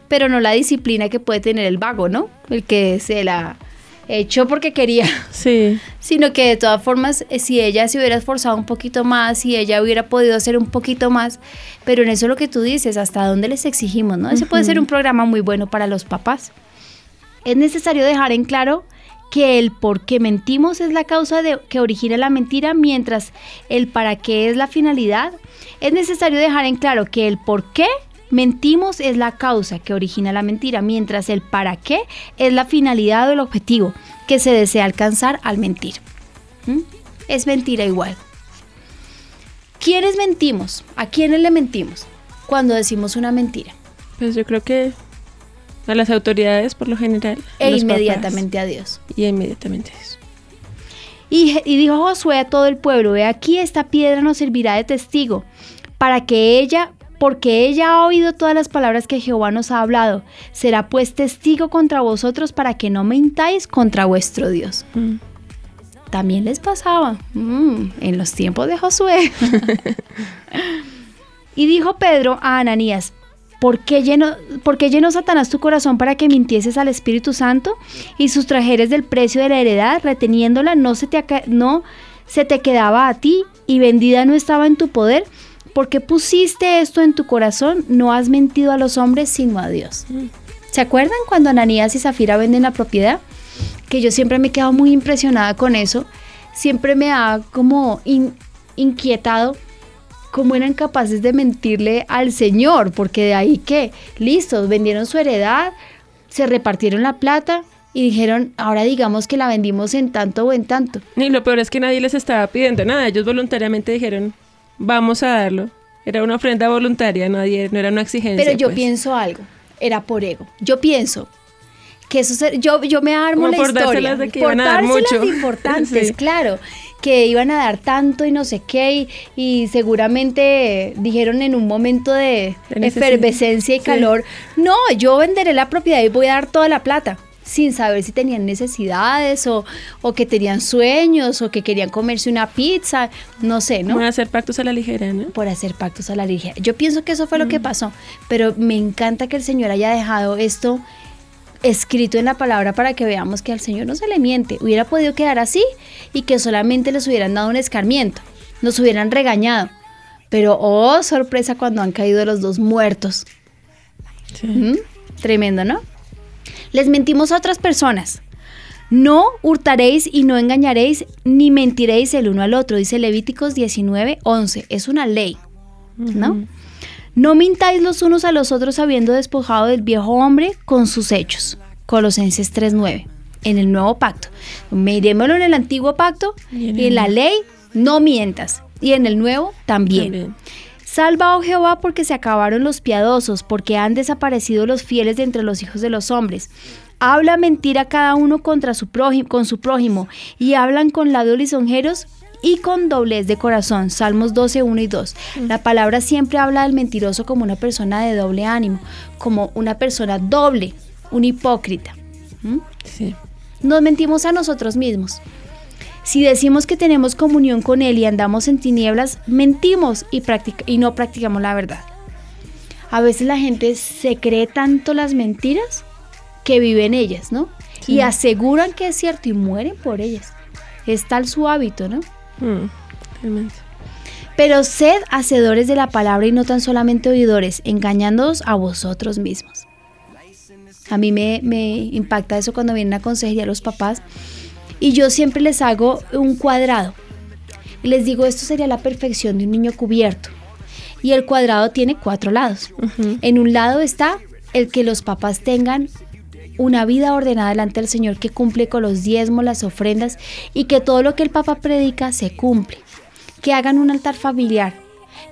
Speaker 6: pero no la disciplina que puede tener el vago, ¿no? El que se la echó porque quería,
Speaker 7: Sí.
Speaker 6: sino que de todas formas, eh, si ella se hubiera esforzado un poquito más, si ella hubiera podido hacer un poquito más, pero en eso es lo que tú dices, hasta dónde les exigimos, ¿no? Ese puede ser un programa muy bueno para los papás Es necesario dejar en claro que el por qué mentimos es la causa de, que origina la mentira, mientras el para qué es la finalidad. Es necesario dejar en claro que el por qué mentimos es la causa que origina la mentira, mientras el para qué es la finalidad o el objetivo que se desea alcanzar al mentir. ¿Mm? Es mentira igual. ¿Quiénes mentimos? ¿A quiénes le mentimos cuando decimos una mentira?
Speaker 7: Pues yo creo que a las autoridades por lo general.
Speaker 6: E inmediatamente a Dios.
Speaker 7: Y inmediatamente a Dios.
Speaker 6: Y, y, dijo Josué a todo el pueblo, ve aquí esta piedra nos servirá de testigo, para que ella, porque ella ha oído todas las palabras que Jehová nos ha hablado, será pues testigo contra vosotros para que no mentáis contra vuestro Dios. Mm. También les pasaba mm, en los tiempos de Josué. y dijo Pedro a Ananías, ¿Por qué, llenó, llenó Satanás tu corazón para que mintieses al Espíritu Santo y sustrajeres del precio de la heredad, reteniéndola, no se te, no se te quedaba a ti y vendida no estaba en tu poder? ¿Por qué pusiste esto en tu corazón? No has mentido a los hombres sino a Dios. ¿Se acuerdan cuando Ananías y Zafira venden la propiedad? Que yo siempre me he quedado muy impresionada con eso. Siempre me ha como inquietado cómo eran capaces de mentirle al Señor, porque de ahí que, listos, vendieron su heredad, se repartieron la plata y dijeron, ahora digamos que la vendimos en tanto o en tanto.
Speaker 7: Y lo peor es que nadie les estaba pidiendo nada, ellos voluntariamente dijeron, vamos a darlo. Era una ofrenda voluntaria, nadie, no era una exigencia.
Speaker 6: Pero yo
Speaker 7: pues.
Speaker 6: pienso algo, era por ego. Yo pienso que eso yo yo me armo la
Speaker 7: por
Speaker 6: historia
Speaker 7: de que iban a dar mucho.
Speaker 6: importantes, claro que iban a dar tanto y no sé qué, y, seguramente dijeron en un momento de, efervescencia y calor, no, yo venderé la propiedad y voy a dar toda la plata sin saber si tenían necesidades o, o, que tenían sueños o que querían comerse una pizza, no sé, ¿no?
Speaker 7: Por hacer pactos a la ligera, ¿no?
Speaker 6: Por hacer pactos a la ligera. Yo pienso que eso fue lo que mm. pasó, pero me encanta que el Señor haya dejado esto escrito en la palabra para que veamos que al Señor no se le miente. Hubiera podido quedar así y que solamente les hubieran dado un escarmiento, nos hubieran regañado. Pero, oh, sorpresa cuando han caído los dos muertos. ¿Mm? Tremendo, ¿no? Les mentimos a otras personas. No hurtaréis y no engañaréis ni mentiréis el uno al otro, dice Levíticos 19, 11. Es una ley, ¿no? No mintáis los unos a los otros habiendo despojado del viejo hombre con sus hechos. Colosenses 3.9. En el nuevo pacto. Miremoslo en el antiguo pacto y en, la ley no mientas. Y en el nuevo también. Salva, oh Jehová, porque se acabaron los piadosos, porque han desaparecido los fieles de entre los hijos de los hombres. Habla mentira cada uno contra su prójimo, con su prójimo, y hablan con labios lisonjeros y con doblez de corazón. Salmos 12, 1 y 2. La palabra siempre habla del mentiroso como una persona de doble ánimo, como una persona doble, un hipócrita. ¿Mm?
Speaker 7: Sí.
Speaker 6: Nos mentimos a nosotros mismos. Si decimos que tenemos comunión con Él y andamos en tinieblas, mentimos y, y no practicamos la verdad. A veces la gente se cree tanto las mentiras que vive en ellas, ¿no? Y aseguran que es cierto y mueren por ellas. Es tal su hábito, ¿no? Mm, Pero sed hacedores de la palabra y no tan solamente oidores, engañándoos a vosotros mismos. A mí me, impacta eso cuando vienen a consejería los papás y yo siempre les hago un cuadrado. Y les digo, esto sería la perfección de un niño cubierto. Y el cuadrado tiene cuatro lados. En un lado está el que los papás tengan una vida ordenada delante del Señor que cumple con los diezmos, las ofrendas y que todo lo que el Papa predica se cumple. Que hagan un altar familiar,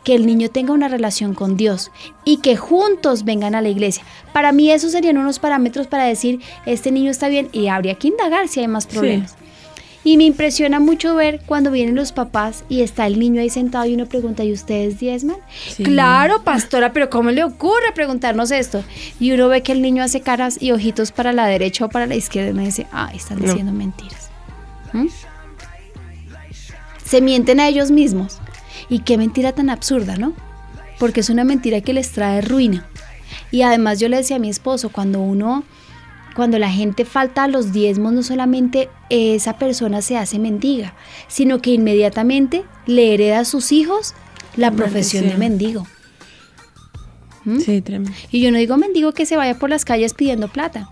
Speaker 6: que el niño tenga una relación con Dios y que juntos vengan a la iglesia. Para mí esos serían unos parámetros para decir, este niño está bien y habría que indagar si hay más problemas. Y me impresiona mucho ver cuando vienen los papás y está el niño ahí sentado y uno pregunta, ¿y ustedes diezman? Claro, pastora, pero ¿cómo le ocurre preguntarnos esto? Y uno ve que el niño hace caras y ojitos para la derecha o para la izquierda y uno dice, ah, están diciendo mentiras. ¿Mm? Se mienten a ellos mismos. Y qué mentira tan absurda, ¿no? Porque es una mentira que les trae ruina. Y además yo le decía a mi esposo, cuando uno cuando la gente falta a los diezmos, no solamente esa persona se hace mendiga, sino que inmediatamente le hereda a sus hijos la profesión de mendigo.
Speaker 7: ¿Mm? Sí, tremendo.
Speaker 6: Y yo no digo mendigo que se vaya por las calles pidiendo plata.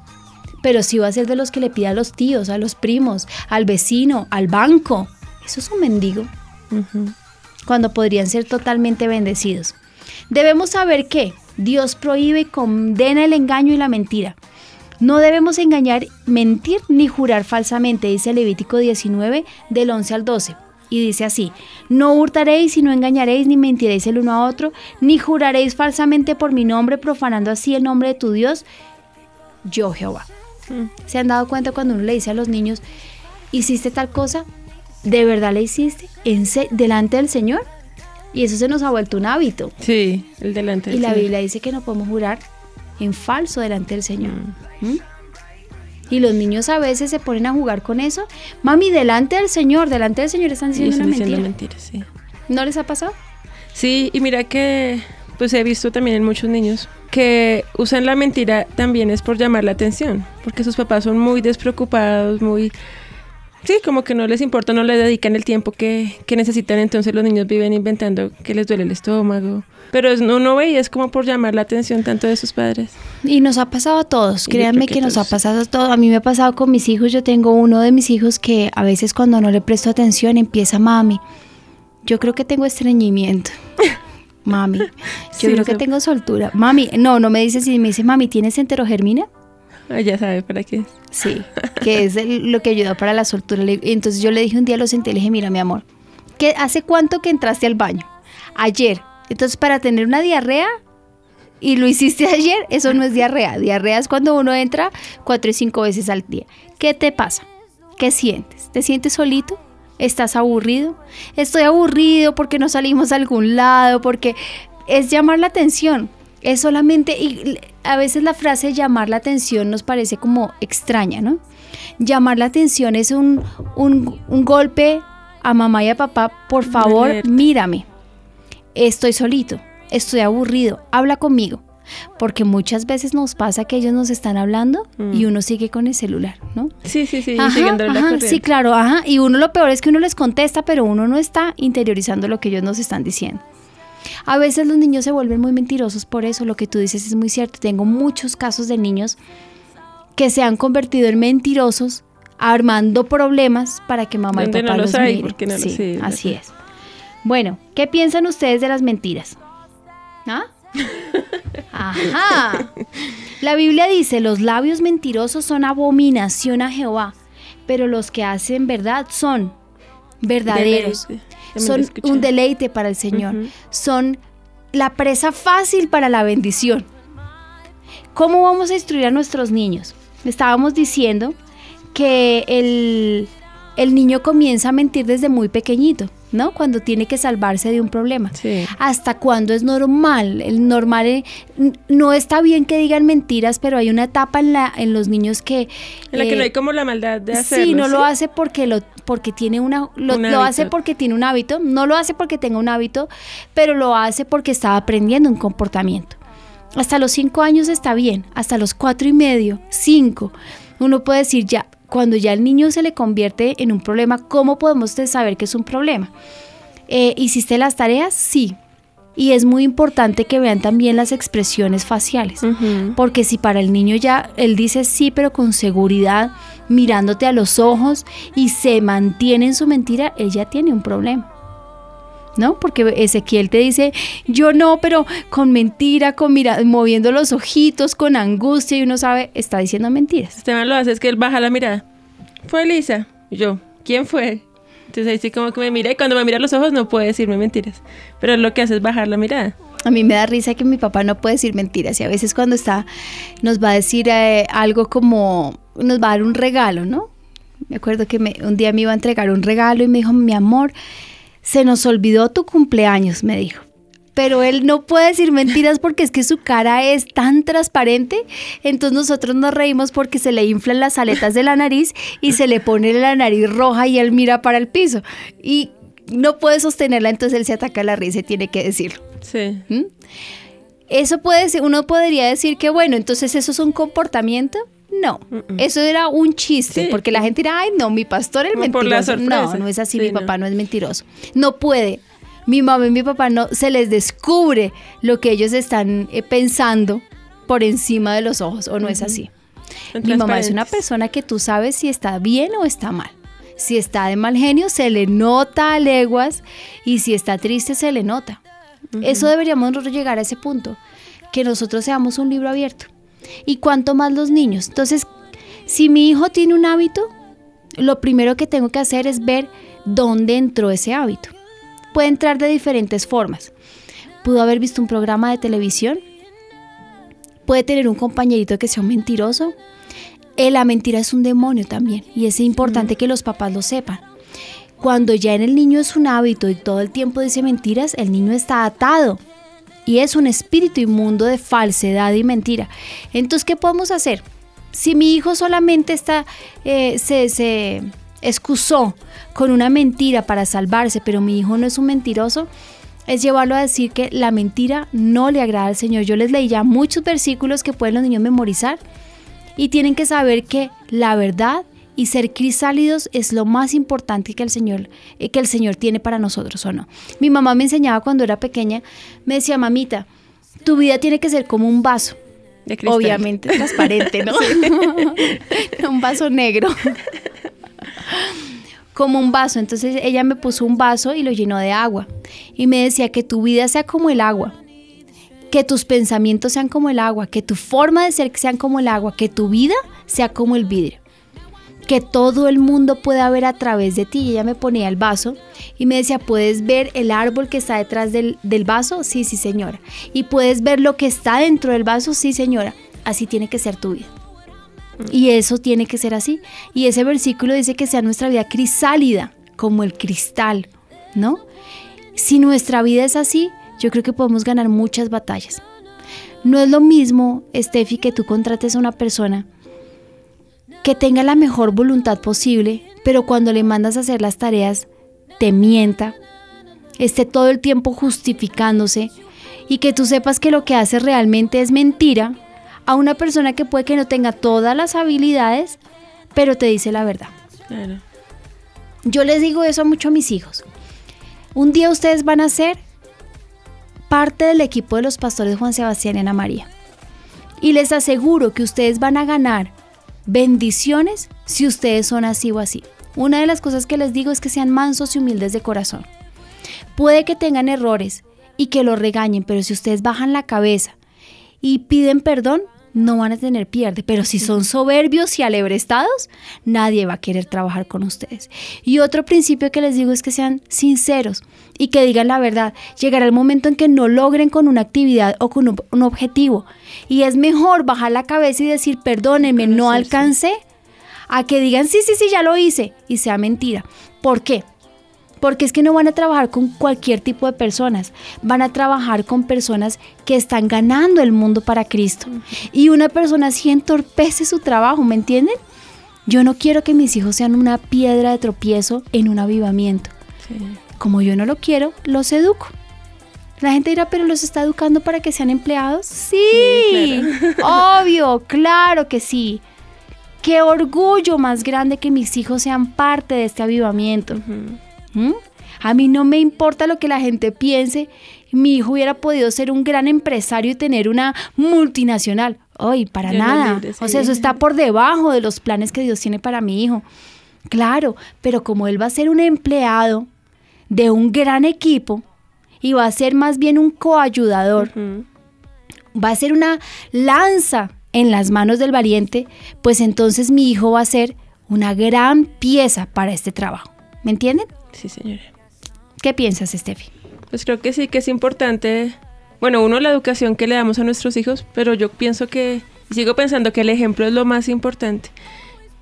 Speaker 6: pero sí va a ser de los que le pide a los tíos, a los primos, al vecino, al banco. Eso es un mendigo. Cuando podrían ser totalmente bendecidos. Debemos saber que Dios prohíbe y condena el engaño y la mentira. No debemos engañar, mentir ni jurar falsamente, dice Levítico 19 del 11 al 12. Y dice así, no hurtaréis y no engañaréis ni mentiréis el uno a otro, ni juraréis falsamente por mi nombre, profanando así el nombre de tu Dios, yo Jehová. Mm. ¿Se han dado cuenta cuando uno le dice a los niños, hiciste tal cosa? ¿De verdad la hiciste? ¿En delante del Señor? Y eso se nos ha vuelto un hábito.
Speaker 7: Sí, el delante
Speaker 6: del Y la Biblia dice que no podemos jurar en falso delante del Señor. Mm. ¿Mm? Y los niños a veces se ponen a jugar con eso. Mami, delante del Señor, delante del Señor están diciendo una mentira. sí. ¿No les ha pasado?
Speaker 7: Sí, y mira que pues he visto también en muchos niños que usan la mentira también es por llamar la atención, porque sus papás son muy despreocupados, muy Sí, como que no les importa, no le dedican el tiempo que, necesitan, entonces los niños viven inventando que les duele el estómago. Pero es, uno ve y es como por llamar la atención tanto de sus padres.
Speaker 6: Y nos ha pasado a todos, créanme que, nos ha pasado a todos. A mí me ha pasado con mis hijos, yo tengo uno de mis hijos que a veces cuando no le presto atención empieza mami. Yo creo que tengo estreñimiento. mami, yo creo que tengo soltura. Mami, no, no me dice si me dice, mami, ¿tienes enterogermina?
Speaker 7: Ah, ya sabe para qué.
Speaker 6: Sí, que es lo que ayuda para la soltura. Entonces yo le dije un día, lo senté, le dije, mira mi amor, ¿qué, ¿hace cuánto que entraste al baño? Ayer. Entonces para tener una diarrea y lo hiciste ayer, eso no es diarrea. Diarrea es cuando uno entra cuatro y cinco veces al día. ¿Qué te pasa? ¿Qué sientes? ¿Te sientes solito? ¿Estás aburrido? Estoy aburrido porque no salimos a algún lado, porque es llamar la atención. Es solamente, a veces la frase llamar la atención nos parece como extraña, ¿no? Llamar la atención es un, golpe a mamá y a papá, por favor, mírame. Estoy solito, estoy aburrido, habla conmigo. Porque muchas veces nos pasa que ellos nos están hablando y mm. uno sigue con el celular, ¿no?
Speaker 7: Sí, sí, sí,
Speaker 6: sí, claro, ajá. Y uno lo peor es que uno les contesta, pero uno no está interiorizando lo que ellos nos están diciendo. A veces los niños se vuelven muy mentirosos por eso, lo que tú dices es muy cierto. Tengo muchos casos de niños que se han convertido en mentirosos armando problemas para que mamá y papá no los, sí, así es. Bueno, ¿qué piensan ustedes de las mentiras? ¿Ah? Ajá. La Biblia dice, los labios mentirosos son abominación a Jehová, pero los que hacen verdad son verdaderos son un deleite para el Señor, son la presa fácil para la bendición. ¿Cómo vamos a instruir a nuestros niños? Estábamos diciendo que el, el niño comienza a mentir desde muy pequeñito. ¿no? Cuando tiene que salvarse de un problema. Hasta cuando es normal. El normal eh, no está bien que digan mentiras, pero hay una etapa en la en los niños que
Speaker 7: en la que no hay como la maldad de hacerlo.
Speaker 6: Sí, no lo hace porque lo porque tiene una lo, lo hace porque tiene un hábito, no lo hace porque tenga un hábito, pero lo hace porque está aprendiendo un comportamiento. Hasta los cinco años está bien, hasta los cuatro y medio, cinco, uno puede decir ya, cuando ya el niño se le convierte en un problema, ¿cómo podemos saber que es un problema? Eh, ¿Hiciste las tareas? Sí. Y es muy importante que vean también las expresiones faciales, porque si para el niño ya él dice sí, pero con seguridad, mirándote a los ojos y se mantiene en su mentira, él ya tiene un problema. ¿No? Porque Ezequiel te dice, yo no, pero con mentira, con mira, moviendo los ojitos, con angustia, y uno sabe, está diciendo mentiras.
Speaker 7: Esteban lo hace, es que él baja la mirada. Fue Elisa. yo, ¿quién fue? Entonces ahí sí como que me mira y cuando me mira los ojos no puede decirme mentiras. Pero lo que hace es bajar la mirada.
Speaker 6: A mí me da risa que mi papá no puede decir mentiras y a veces cuando está nos va a decir eh, algo como nos va a dar un regalo, ¿no? Me acuerdo que un día me iba a entregar un regalo y me dijo, mi amor, se nos olvidó tu cumpleaños, me dijo. Pero él no puede decir mentiras porque es que su cara es tan transparente. Entonces nosotros nos reímos porque se le inflan las aletas de la nariz y se le pone la nariz roja y él mira para el piso. Y no puede sostenerla, entonces él se ataca la risa y tiene que decirlo.
Speaker 7: Sí.
Speaker 6: ¿Mm? Eso puede ser, uno podría decir que bueno, entonces eso es un comportamiento no, eso era un chiste, porque la gente dirá, ay, no, mi pastor es mentiroso. no, no es así, mi papá no es mentiroso. No puede. Mi mamá y mi papá no se les descubre lo que ellos están eh, pensando por encima de los ojos, o no es así. Mi mamá es una persona que tú sabes si está bien o está mal. Si está de mal genio, se le nota a leguas y si está triste, se le nota. Eso deberíamos nosotros llegar a ese punto, que nosotros seamos un libro abierto. Y cuanto más los niños. Entonces, si mi hijo tiene un hábito, lo primero que tengo que hacer es ver dónde entró ese hábito. Puede entrar de diferentes formas. Pudo haber visto un programa de televisión. Puede tener un compañerito que sea un mentiroso. Eh, la mentira es un demonio también y es importante que los papás lo sepan. Cuando ya en el niño es un hábito y todo el tiempo dice mentiras, el niño está atado y es un espíritu inmundo de falsedad y mentira. Entonces, ¿qué podemos hacer? Si mi hijo solamente está, eh, se, se excusó con una mentira para salvarse, pero mi hijo no es un mentiroso, es llevarlo a decir que la mentira no le agrada al Señor. Yo les leí ya muchos versículos que pueden los niños memorizar y tienen que saber que la verdad y ser crisálidos es lo más importante que el Señor eh, que el Señor tiene para nosotros o no. Mi mamá me enseñaba cuando era pequeña, me decía, "Mamita, tu vida tiene que ser como un vaso." Obviamente transparente, ¿no? un vaso negro. como un vaso. Entonces ella me puso un vaso y lo llenó de agua. Y me decía que tu vida sea como el agua que tus pensamientos sean como el agua, que tu forma de ser sean como el agua, que tu vida sea como el vidrio. Que todo el mundo pueda ver a través de ti. Y ella me ponía el vaso y me decía, ¿puedes ver el árbol que está detrás del, del vaso? Sí, sí, señora. ¿Y puedes ver lo que está dentro del vaso? Sí, señora. Así tiene que ser tu vida. Y eso tiene que ser así. Y ese versículo dice que sea nuestra vida crisálida, como el cristal, ¿no? Si nuestra vida es así, yo creo que podemos ganar muchas batallas. No es lo mismo, Steffi, que tú contrates a una persona que tenga la mejor voluntad posible, pero cuando le mandas a hacer las tareas, te mienta, esté todo el tiempo justificándose y que tú sepas que lo que hace realmente es mentira, a una persona que puede que no tenga todas las habilidades, pero te dice la verdad. Yo les digo eso mucho a mis hijos. Un día ustedes van a ser parte del equipo de los pastores Juan Sebastián y Ana María. Y les aseguro que ustedes van a ganar bendiciones si ustedes son así o así. Una de las cosas que les digo es que sean mansos y humildes de corazón. Puede que tengan errores y que los regañen, pero si ustedes bajan la cabeza y piden perdón, no van a tener pierde, pero si son soberbios y alebrestados, nadie va a querer trabajar con ustedes. Y otro principio que les digo es que sean sinceros y que digan la verdad. Llegará el momento en que no logren con una actividad o con un objetivo. Y es mejor bajar la cabeza y decir, perdónenme, no alcancé, a que digan, sí, sí, sí, ya lo hice y sea mentira. ¿Por qué? Porque es que no van a trabajar con cualquier tipo de personas, van a trabajar con personas que están ganando el mundo para Cristo. Y una persona así entorpece su trabajo, ¿me entienden? Yo no quiero que mis hijos sean una piedra de tropiezo en un avivamiento. Como yo no lo quiero, los educo. La gente dirá, pero los está educando para que sean empleados. Sí, obvio, claro que sí. Qué orgullo más grande que mis hijos sean parte de este avivamiento. ¿Mm? A mí no me importa lo que la gente piense. Mi hijo hubiera podido ser un gran empresario y tener una multinacional. Ay, para nada. o sea, eso está por debajo de los planes que Dios tiene para mi hijo. Claro, pero como él va a ser un empleado de un gran equipo y va a ser más bien un coayudador, va a ser una lanza en las manos del valiente, pues entonces mi hijo va a ser una gran pieza para este trabajo. ¿Me entienden?
Speaker 7: Sí, señora.
Speaker 6: ¿Qué piensas, Steffi?
Speaker 7: Pues creo que sí, que es importante, bueno, uno, la educación que le damos a nuestros hijos, pero yo pienso que, sigo pensando que el ejemplo es lo más importante.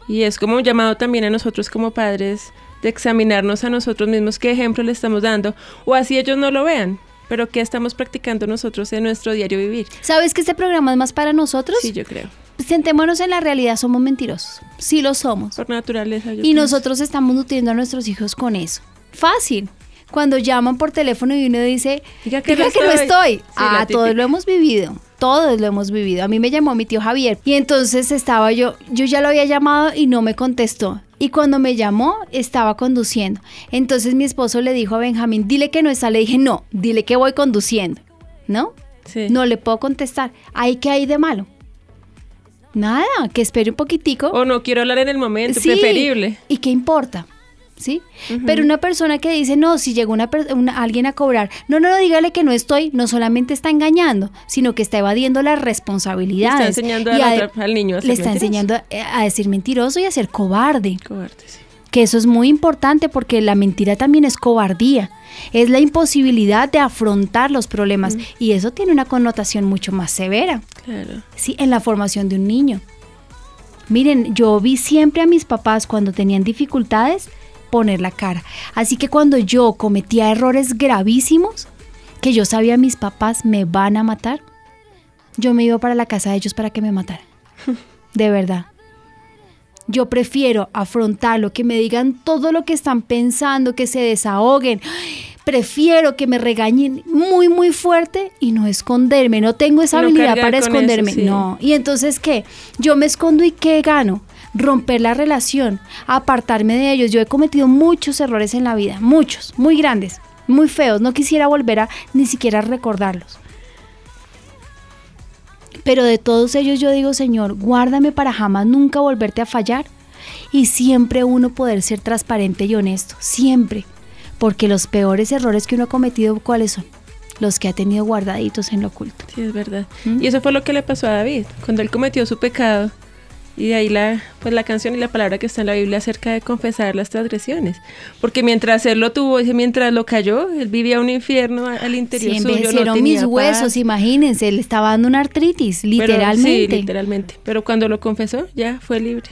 Speaker 7: Y es como un llamado también a nosotros como padres de examinarnos a nosotros mismos qué ejemplo le estamos dando, o así ellos no lo vean, pero qué estamos practicando nosotros en nuestro diario vivir.
Speaker 6: ¿Sabes que este programa es más para nosotros?
Speaker 7: Sí, yo creo.
Speaker 6: Sentémonos en la realidad, somos mentirosos. Sí lo somos.
Speaker 7: Por naturaleza.
Speaker 6: y nosotros estamos nutriendo a nuestros hijos con eso. Fácil. Cuando llaman por teléfono y uno dice, diga que, no, estoy. ah, todos lo hemos vivido. Todos lo hemos vivido. A mí me llamó mi tío Javier y entonces estaba yo, yo ya lo había llamado y no me contestó. Y cuando me llamó, estaba conduciendo. Entonces mi esposo le dijo a Benjamín, dile que no está. Le dije, no, dile que voy conduciendo. ¿No? Sí. No le puedo contestar. ¿Ahí qué hay de malo? Nada, que espere un poquitico.
Speaker 7: O no quiero hablar en el momento, preferible.
Speaker 6: ¿Y qué importa? ¿Sí? Pero una persona que dice, no, si llegó una, alguien a cobrar, no, no, no, dígale que no estoy, no solamente está engañando, sino que está evadiendo las responsabilidades.
Speaker 7: está enseñando al niño a
Speaker 6: ser Le está enseñando a, decir mentiroso y a ser cobarde.
Speaker 7: Cobarde, sí.
Speaker 6: Que eso es muy importante porque la mentira también es cobardía. Es la imposibilidad de afrontar los problemas y eso tiene una connotación mucho más severa.
Speaker 7: Claro.
Speaker 6: Sí, en la formación de un niño. Miren, yo vi siempre a mis papás cuando tenían dificultades poner la cara. Así que cuando yo cometía errores gravísimos, que yo sabía mis papás me van a matar, yo me iba para la casa de ellos para que me mataran. De verdad. Yo prefiero afrontarlo, que me digan todo lo que están pensando, que se desahoguen. Prefiero que me regañen muy, muy fuerte y no esconderme. No tengo esa habilidad para esconderme. No. Y entonces, ¿qué? Yo me escondo y ¿qué gano? romper la relación, apartarme de ellos. Yo he cometido muchos errores en la vida, muchos, muy grandes, muy feos. No quisiera volver a ni siquiera recordarlos. Pero de todos ellos yo digo, Señor, guárdame para jamás nunca volverte a fallar y siempre uno poder ser transparente y honesto, siempre. Porque los peores errores que uno ha cometido, ¿cuáles son? Los que ha tenido guardaditos en lo oculto.
Speaker 7: Sí, es verdad. ¿Mm? Y eso fue lo que le pasó a David. Cuando él cometió su pecado, y de ahí la, pues la canción y la palabra que está en la Biblia acerca de confesar las transgresiones. Porque mientras él lo tuvo, mientras lo cayó, él vivía un infierno al interior
Speaker 6: sí, suyo. No mis huesos, imagínense, él estaba dando una artritis, literalmente.
Speaker 7: sí, literalmente. Pero cuando lo confesó, ya fue libre.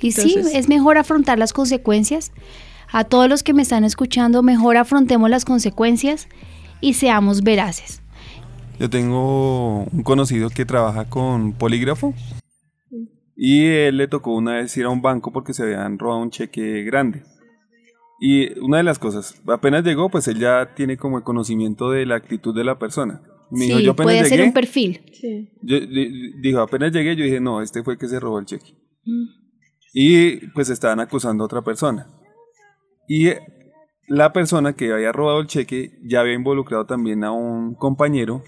Speaker 6: Y sí, es mejor afrontar las consecuencias. A todos los que me están escuchando, mejor afrontemos las consecuencias y seamos veraces.
Speaker 3: Yo tengo un conocido que trabaja con polígrafo y él le tocó una vez ir a un banco porque se habían robado un cheque grande. Y una de las cosas, apenas llegó, pues él ya tiene como el conocimiento de la actitud de la persona.
Speaker 6: sí, yo puede ser un perfil.
Speaker 3: dijo, apenas llegué, yo dije, no, este fue el que se robó el cheque. Mm. Y pues estaban acusando a otra persona. Y la persona que había robado el cheque ya había involucrado también a un compañero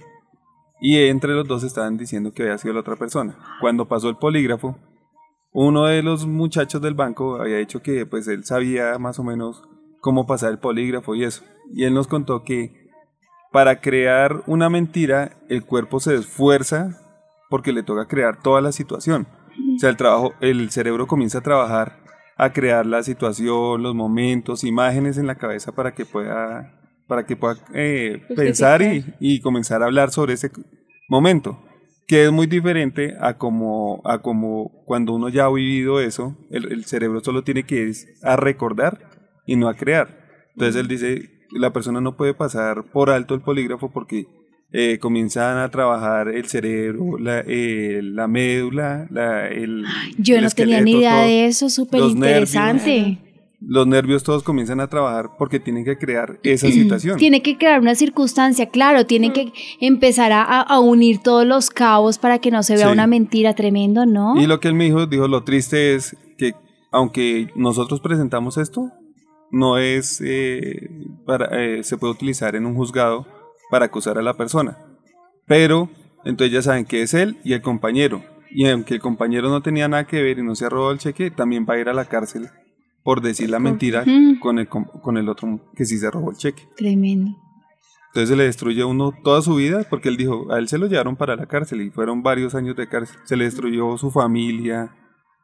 Speaker 3: y entre los dos estaban diciendo que había sido la otra persona. Cuando pasó el polígrafo, uno de los muchachos del banco había dicho que pues él sabía más o menos cómo pasar el polígrafo y eso. Y él nos contó que para crear una mentira el cuerpo se esfuerza porque le toca crear toda la situación. O sea, el trabajo, el cerebro comienza a trabajar a crear la situación, los momentos, imágenes en la cabeza para que pueda para que pueda eh, pensar y, y, comenzar a hablar sobre ese momento, que es muy diferente a como, a como cuando uno ya ha vivido eso, el, cerebro solo tiene que ir a recordar y no a crear. Entonces él dice, la persona no puede pasar por alto el polígrafo porque eh, comienzan a trabajar el cerebro, la, eh, la médula, la, el...
Speaker 6: Yo no tenía ni idea de eso, súper interesante
Speaker 3: los nervios todos comienzan a trabajar porque tienen que crear esa situación.
Speaker 6: Tiene que crear una circunstancia, claro, tienen que empezar a, unir todos los cabos para que no se vea una mentira tremendo, ¿no?
Speaker 3: Y lo que él me dijo, dijo, lo triste es que aunque nosotros presentamos esto, no es, eh, para, eh, se puede utilizar en un juzgado para acusar a la persona. Pero, entonces ya saben que es él y el compañero. Y aunque el compañero no tenía nada que ver y no se ha robado el cheque, también va a ir a la cárcel por decir la mentira con el, con el otro que sí se robó el cheque.
Speaker 6: Tremendo.
Speaker 3: Entonces se le destruye a uno toda su vida porque él dijo, a él se lo llevaron para la cárcel y fueron varios años de cárcel. Se le destruyó su familia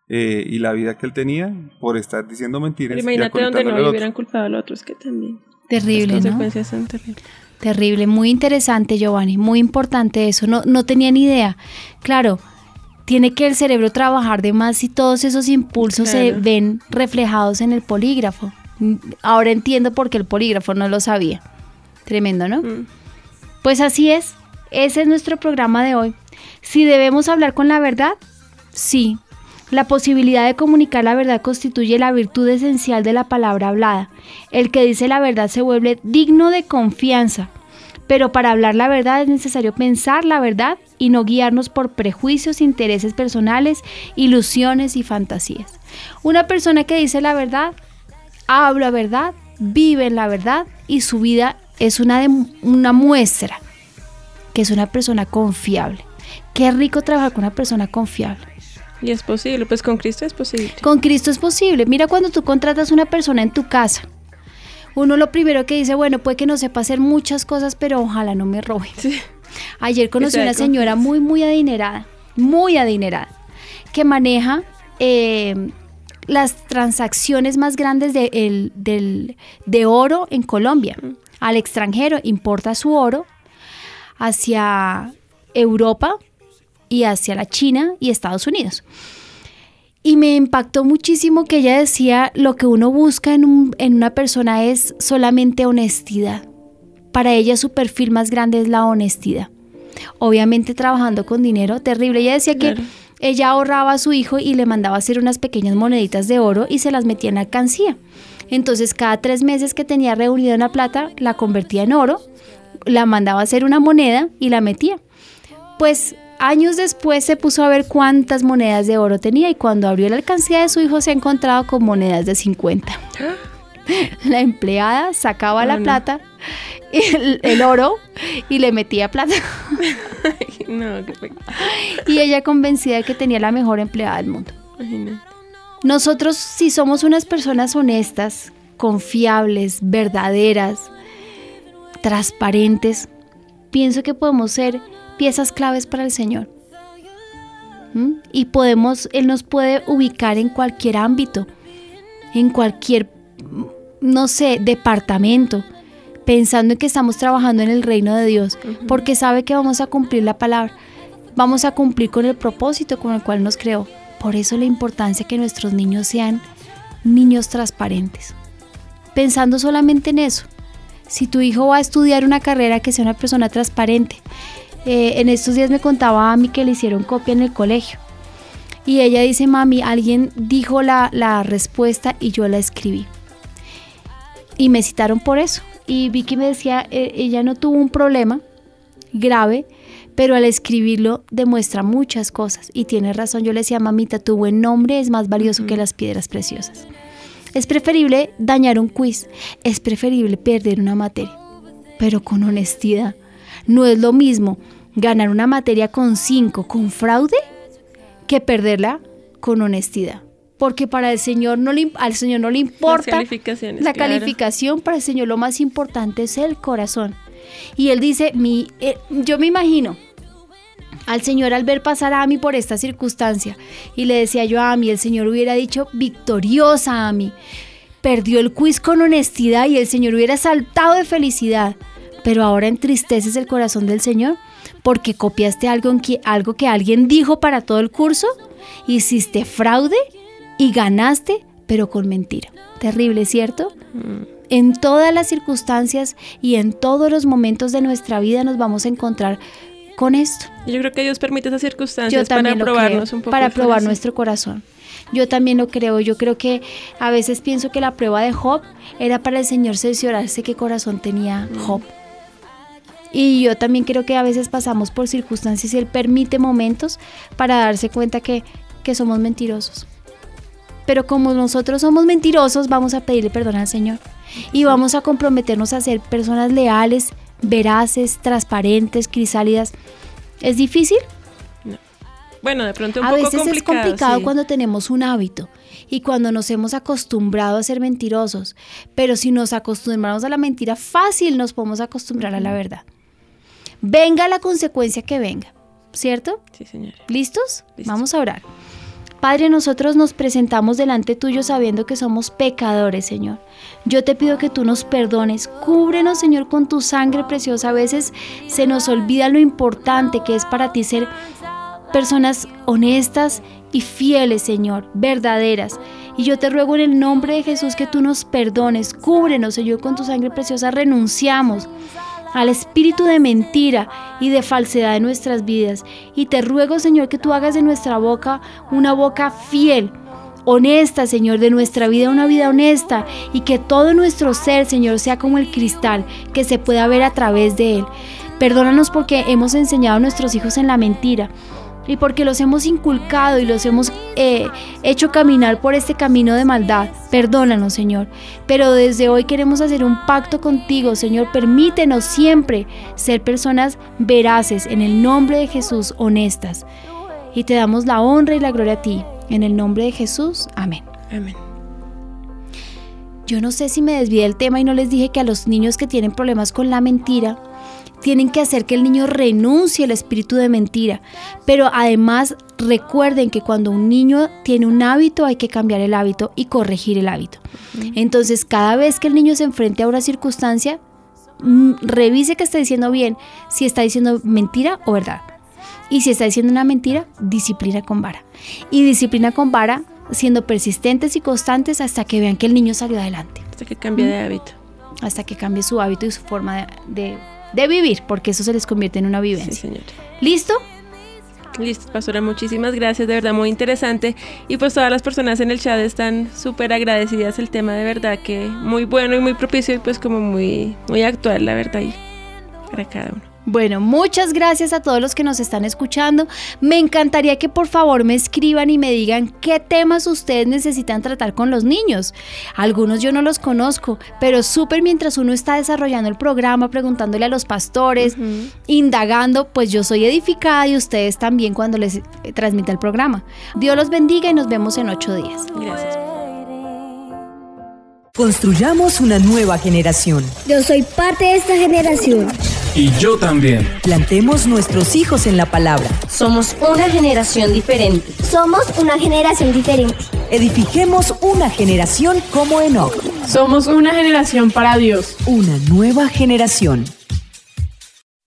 Speaker 3: eh, y la vida que él tenía por estar diciendo mentiras.
Speaker 7: imagínate donde no le hubieran culpado al otro, es que también.
Speaker 6: Terrible, Las
Speaker 7: consecuencias son terribles.
Speaker 6: Terrible, muy interesante Giovanni, muy importante eso, no, no tenía ni idea. Claro, tiene que el cerebro trabajar de más si todos esos impulsos se ven reflejados en el polígrafo. Ahora entiendo por qué el polígrafo no lo sabía. Tremendo, ¿no? Mm. Pues así es. Ese es nuestro programa de hoy. Si debemos hablar con la verdad, sí. La posibilidad de comunicar la verdad constituye la virtud esencial de la palabra hablada. El que dice la verdad se vuelve digno de confianza, pero para hablar la verdad es necesario pensar la verdad y no guiarnos por prejuicios, intereses personales, ilusiones y fantasías. Una persona que dice la verdad, habla verdad, vive en la verdad y su vida es una, una muestra que es una persona confiable. Qué rico trabajar con una persona confiable.
Speaker 7: Y es posible, pues con Cristo es posible.
Speaker 6: Con Cristo es posible. Mira cuando tú contratas una persona en tu casa. Uno lo primero que dice, bueno, puede que no sepa hacer muchas cosas, pero ojalá no me robe. Ayer conocí una señora muy, muy adinerada, muy adinerada, que maneja eh, las transacciones más grandes de, de oro en Colombia. Al extranjero importa su oro hacia Europa y hacia la China y Estados Unidos. Y me impactó muchísimo que ella decía, lo que uno busca en, una persona es solamente honestidad. Para ella su perfil más grande es la honestidad. Obviamente trabajando con dinero, terrible. Ella decía que ella ahorraba a su hijo y le mandaba hacer unas pequeñas moneditas de oro y se las metía en la alcancía. Entonces cada tres meses que tenía reunida una plata, la convertía en oro, la mandaba a hacer una moneda y la metía. Pues años después se puso a ver cuántas monedas de oro tenía y cuando abrió la alcancía de su hijo se ha encontrado con monedas de 50. La empleada sacaba la plata, el, el, oro y le metía plata. y ella convencida de que tenía la mejor empleada del mundo. Nosotros si somos unas personas honestas, confiables, verdaderas, transparentes, pienso que podemos ser piezas claves para el Señor. ¿Mm? Y podemos, Él nos puede ubicar en cualquier ámbito, en cualquier, no sé, departamento, pensando en que estamos trabajando en el reino de Dios, porque sabe que vamos a cumplir la palabra, vamos a cumplir con el propósito con el cual nos creó. Por eso la importancia que nuestros niños sean niños transparentes. Pensando solamente en eso. Si tu hijo va a estudiar una carrera que sea una persona transparente, eh, en estos días me contaba a mí que le hicieron copia en el colegio. Y ella dice, mami, alguien dijo la, respuesta y yo la escribí. Y me citaron por eso. Y Vicky me decía, e, ella no tuvo un problema grave, pero al escribirlo demuestra muchas cosas. Y tiene razón, yo le decía, mamita, tu buen nombre es más valioso que las piedras preciosas. Es preferible dañar un quiz, es preferible perder una materia, pero con honestidad. No es lo mismo ganar una materia con 5 con fraude que perderla con honestidad. Porque para el Señor no le, al Señor no le importa la calificación, para el Señor lo más importante es el corazón. Y Él dice, mi, eh, yo me imagino al Señor al ver pasar a Ami por esta circunstancia. Y le decía yo a Ami, el Señor hubiera dicho, victoriosa Ami. Perdió el quiz con honestidad y el Señor hubiera saltado de felicidad. Pero ahora entristeces el corazón del Señor porque copiaste algo, que, algo que alguien dijo para todo el curso, hiciste fraude y ganaste, pero con mentira. Terrible, ¿cierto? Mm. En todas las circunstancias y en todos los momentos de nuestra vida nos vamos a encontrar con esto.
Speaker 7: Yo creo que Dios permite esas circunstancias para probarnos un poco.
Speaker 6: Para probar nuestro corazón. Yo también lo creo. Yo creo que a veces pienso que la prueba de Job era para el Señor cerciorarse qué corazón tenía mm. Job. Y yo también creo que a veces pasamos por circunstancias y Él permite momentos para darse cuenta que, somos mentirosos. Pero como nosotros somos mentirosos, vamos a pedirle perdón al Señor. Y vamos a comprometernos a ser personas leales, veraces, transparentes, crisálidas. ¿Es difícil?
Speaker 7: Bueno, de pronto un
Speaker 6: a
Speaker 7: poco
Speaker 6: veces es complicado cuando tenemos un hábito y cuando nos hemos acostumbrado a ser mentirosos. Pero si nos acostumbramos a la mentira fácil, nos podemos acostumbrar a la verdad venga la consecuencia que venga, ¿cierto?
Speaker 7: Sí, señor.
Speaker 6: ¿Listos? Vamos a orar. Padre, nosotros nos presentamos delante tuyo sabiendo que somos pecadores, Señor. Yo te pido que tú nos perdones. Cúbrenos, Señor, con tu sangre preciosa. A veces se nos olvida lo importante que es para ti ser personas honestas y fieles, Señor, verdaderas. Y yo te ruego en el nombre de Jesús que tú nos perdones. Cúbrenos, Señor, con tu sangre preciosa. Renunciamos al espíritu de mentira y de falsedad de nuestras vidas. Y te ruego, Señor, que tú hagas de nuestra boca una boca fiel, honesta, Señor, de nuestra vida una vida honesta y que todo nuestro ser, Señor, sea como el cristal que se pueda ver a través de él. Perdónanos porque hemos enseñado a nuestros hijos en la mentira y porque los hemos inculcado y los hemos eh, hecho caminar por este camino de maldad. Perdónanos, Señor. Pero desde hoy queremos hacer un pacto contigo, Señor. Permítenos siempre ser personas veraces, en el nombre de Jesús, honestas. Y te damos la honra y la gloria a ti. En el nombre de Jesús. Amén.
Speaker 7: Amén.
Speaker 6: Yo no sé si me desvié del tema y no les dije que a los niños que tienen problemas con la mentira, tienen que hacer que el niño renuncie al espíritu de mentira. Pero además recuerden que cuando un niño tiene un hábito hay que cambiar el hábito y corregir el hábito. Entonces cada vez que el niño se enfrente a una circunstancia, mm, revise que está diciendo bien, si está diciendo mentira o verdad. Y si está diciendo una mentira, disciplina con vara. Y disciplina con vara siendo persistentes y constantes hasta que vean que el niño salió adelante.
Speaker 7: Hasta que cambie de hábito.
Speaker 6: Hasta que cambie su hábito y su forma de, de, vivir, porque eso se les convierte en una vivencia.
Speaker 7: Sí, señor.
Speaker 6: ¿Listo?
Speaker 7: Listo, pastora, muchísimas gracias, de verdad muy interesante. Y pues todas las personas en el chat están súper agradecidas el tema, de verdad que muy bueno y muy propicio y pues como muy, muy actual, la verdad, y para cada uno.
Speaker 6: Bueno, muchas gracias a todos los que nos están escuchando. Me encantaría que por favor me escriban y me digan qué temas ustedes necesitan tratar con los niños. Algunos yo no los conozco, pero súper mientras uno está desarrollando el programa, preguntándole a los pastores, indagando, pues yo soy edificada y ustedes también cuando les transmita el programa. Dios los bendiga y nos vemos en ocho días.
Speaker 7: Gracias.
Speaker 1: Construyamos una nueva generación.
Speaker 2: Yo soy parte de esta generación.
Speaker 8: Y yo también.
Speaker 1: Plantemos nuestros hijos en la palabra.
Speaker 4: Somos una generación diferente.
Speaker 2: Somos una generación diferente.
Speaker 1: Edifiquemos una generación como Enoch.
Speaker 5: Somos una generación para Dios.
Speaker 1: Una nueva generación.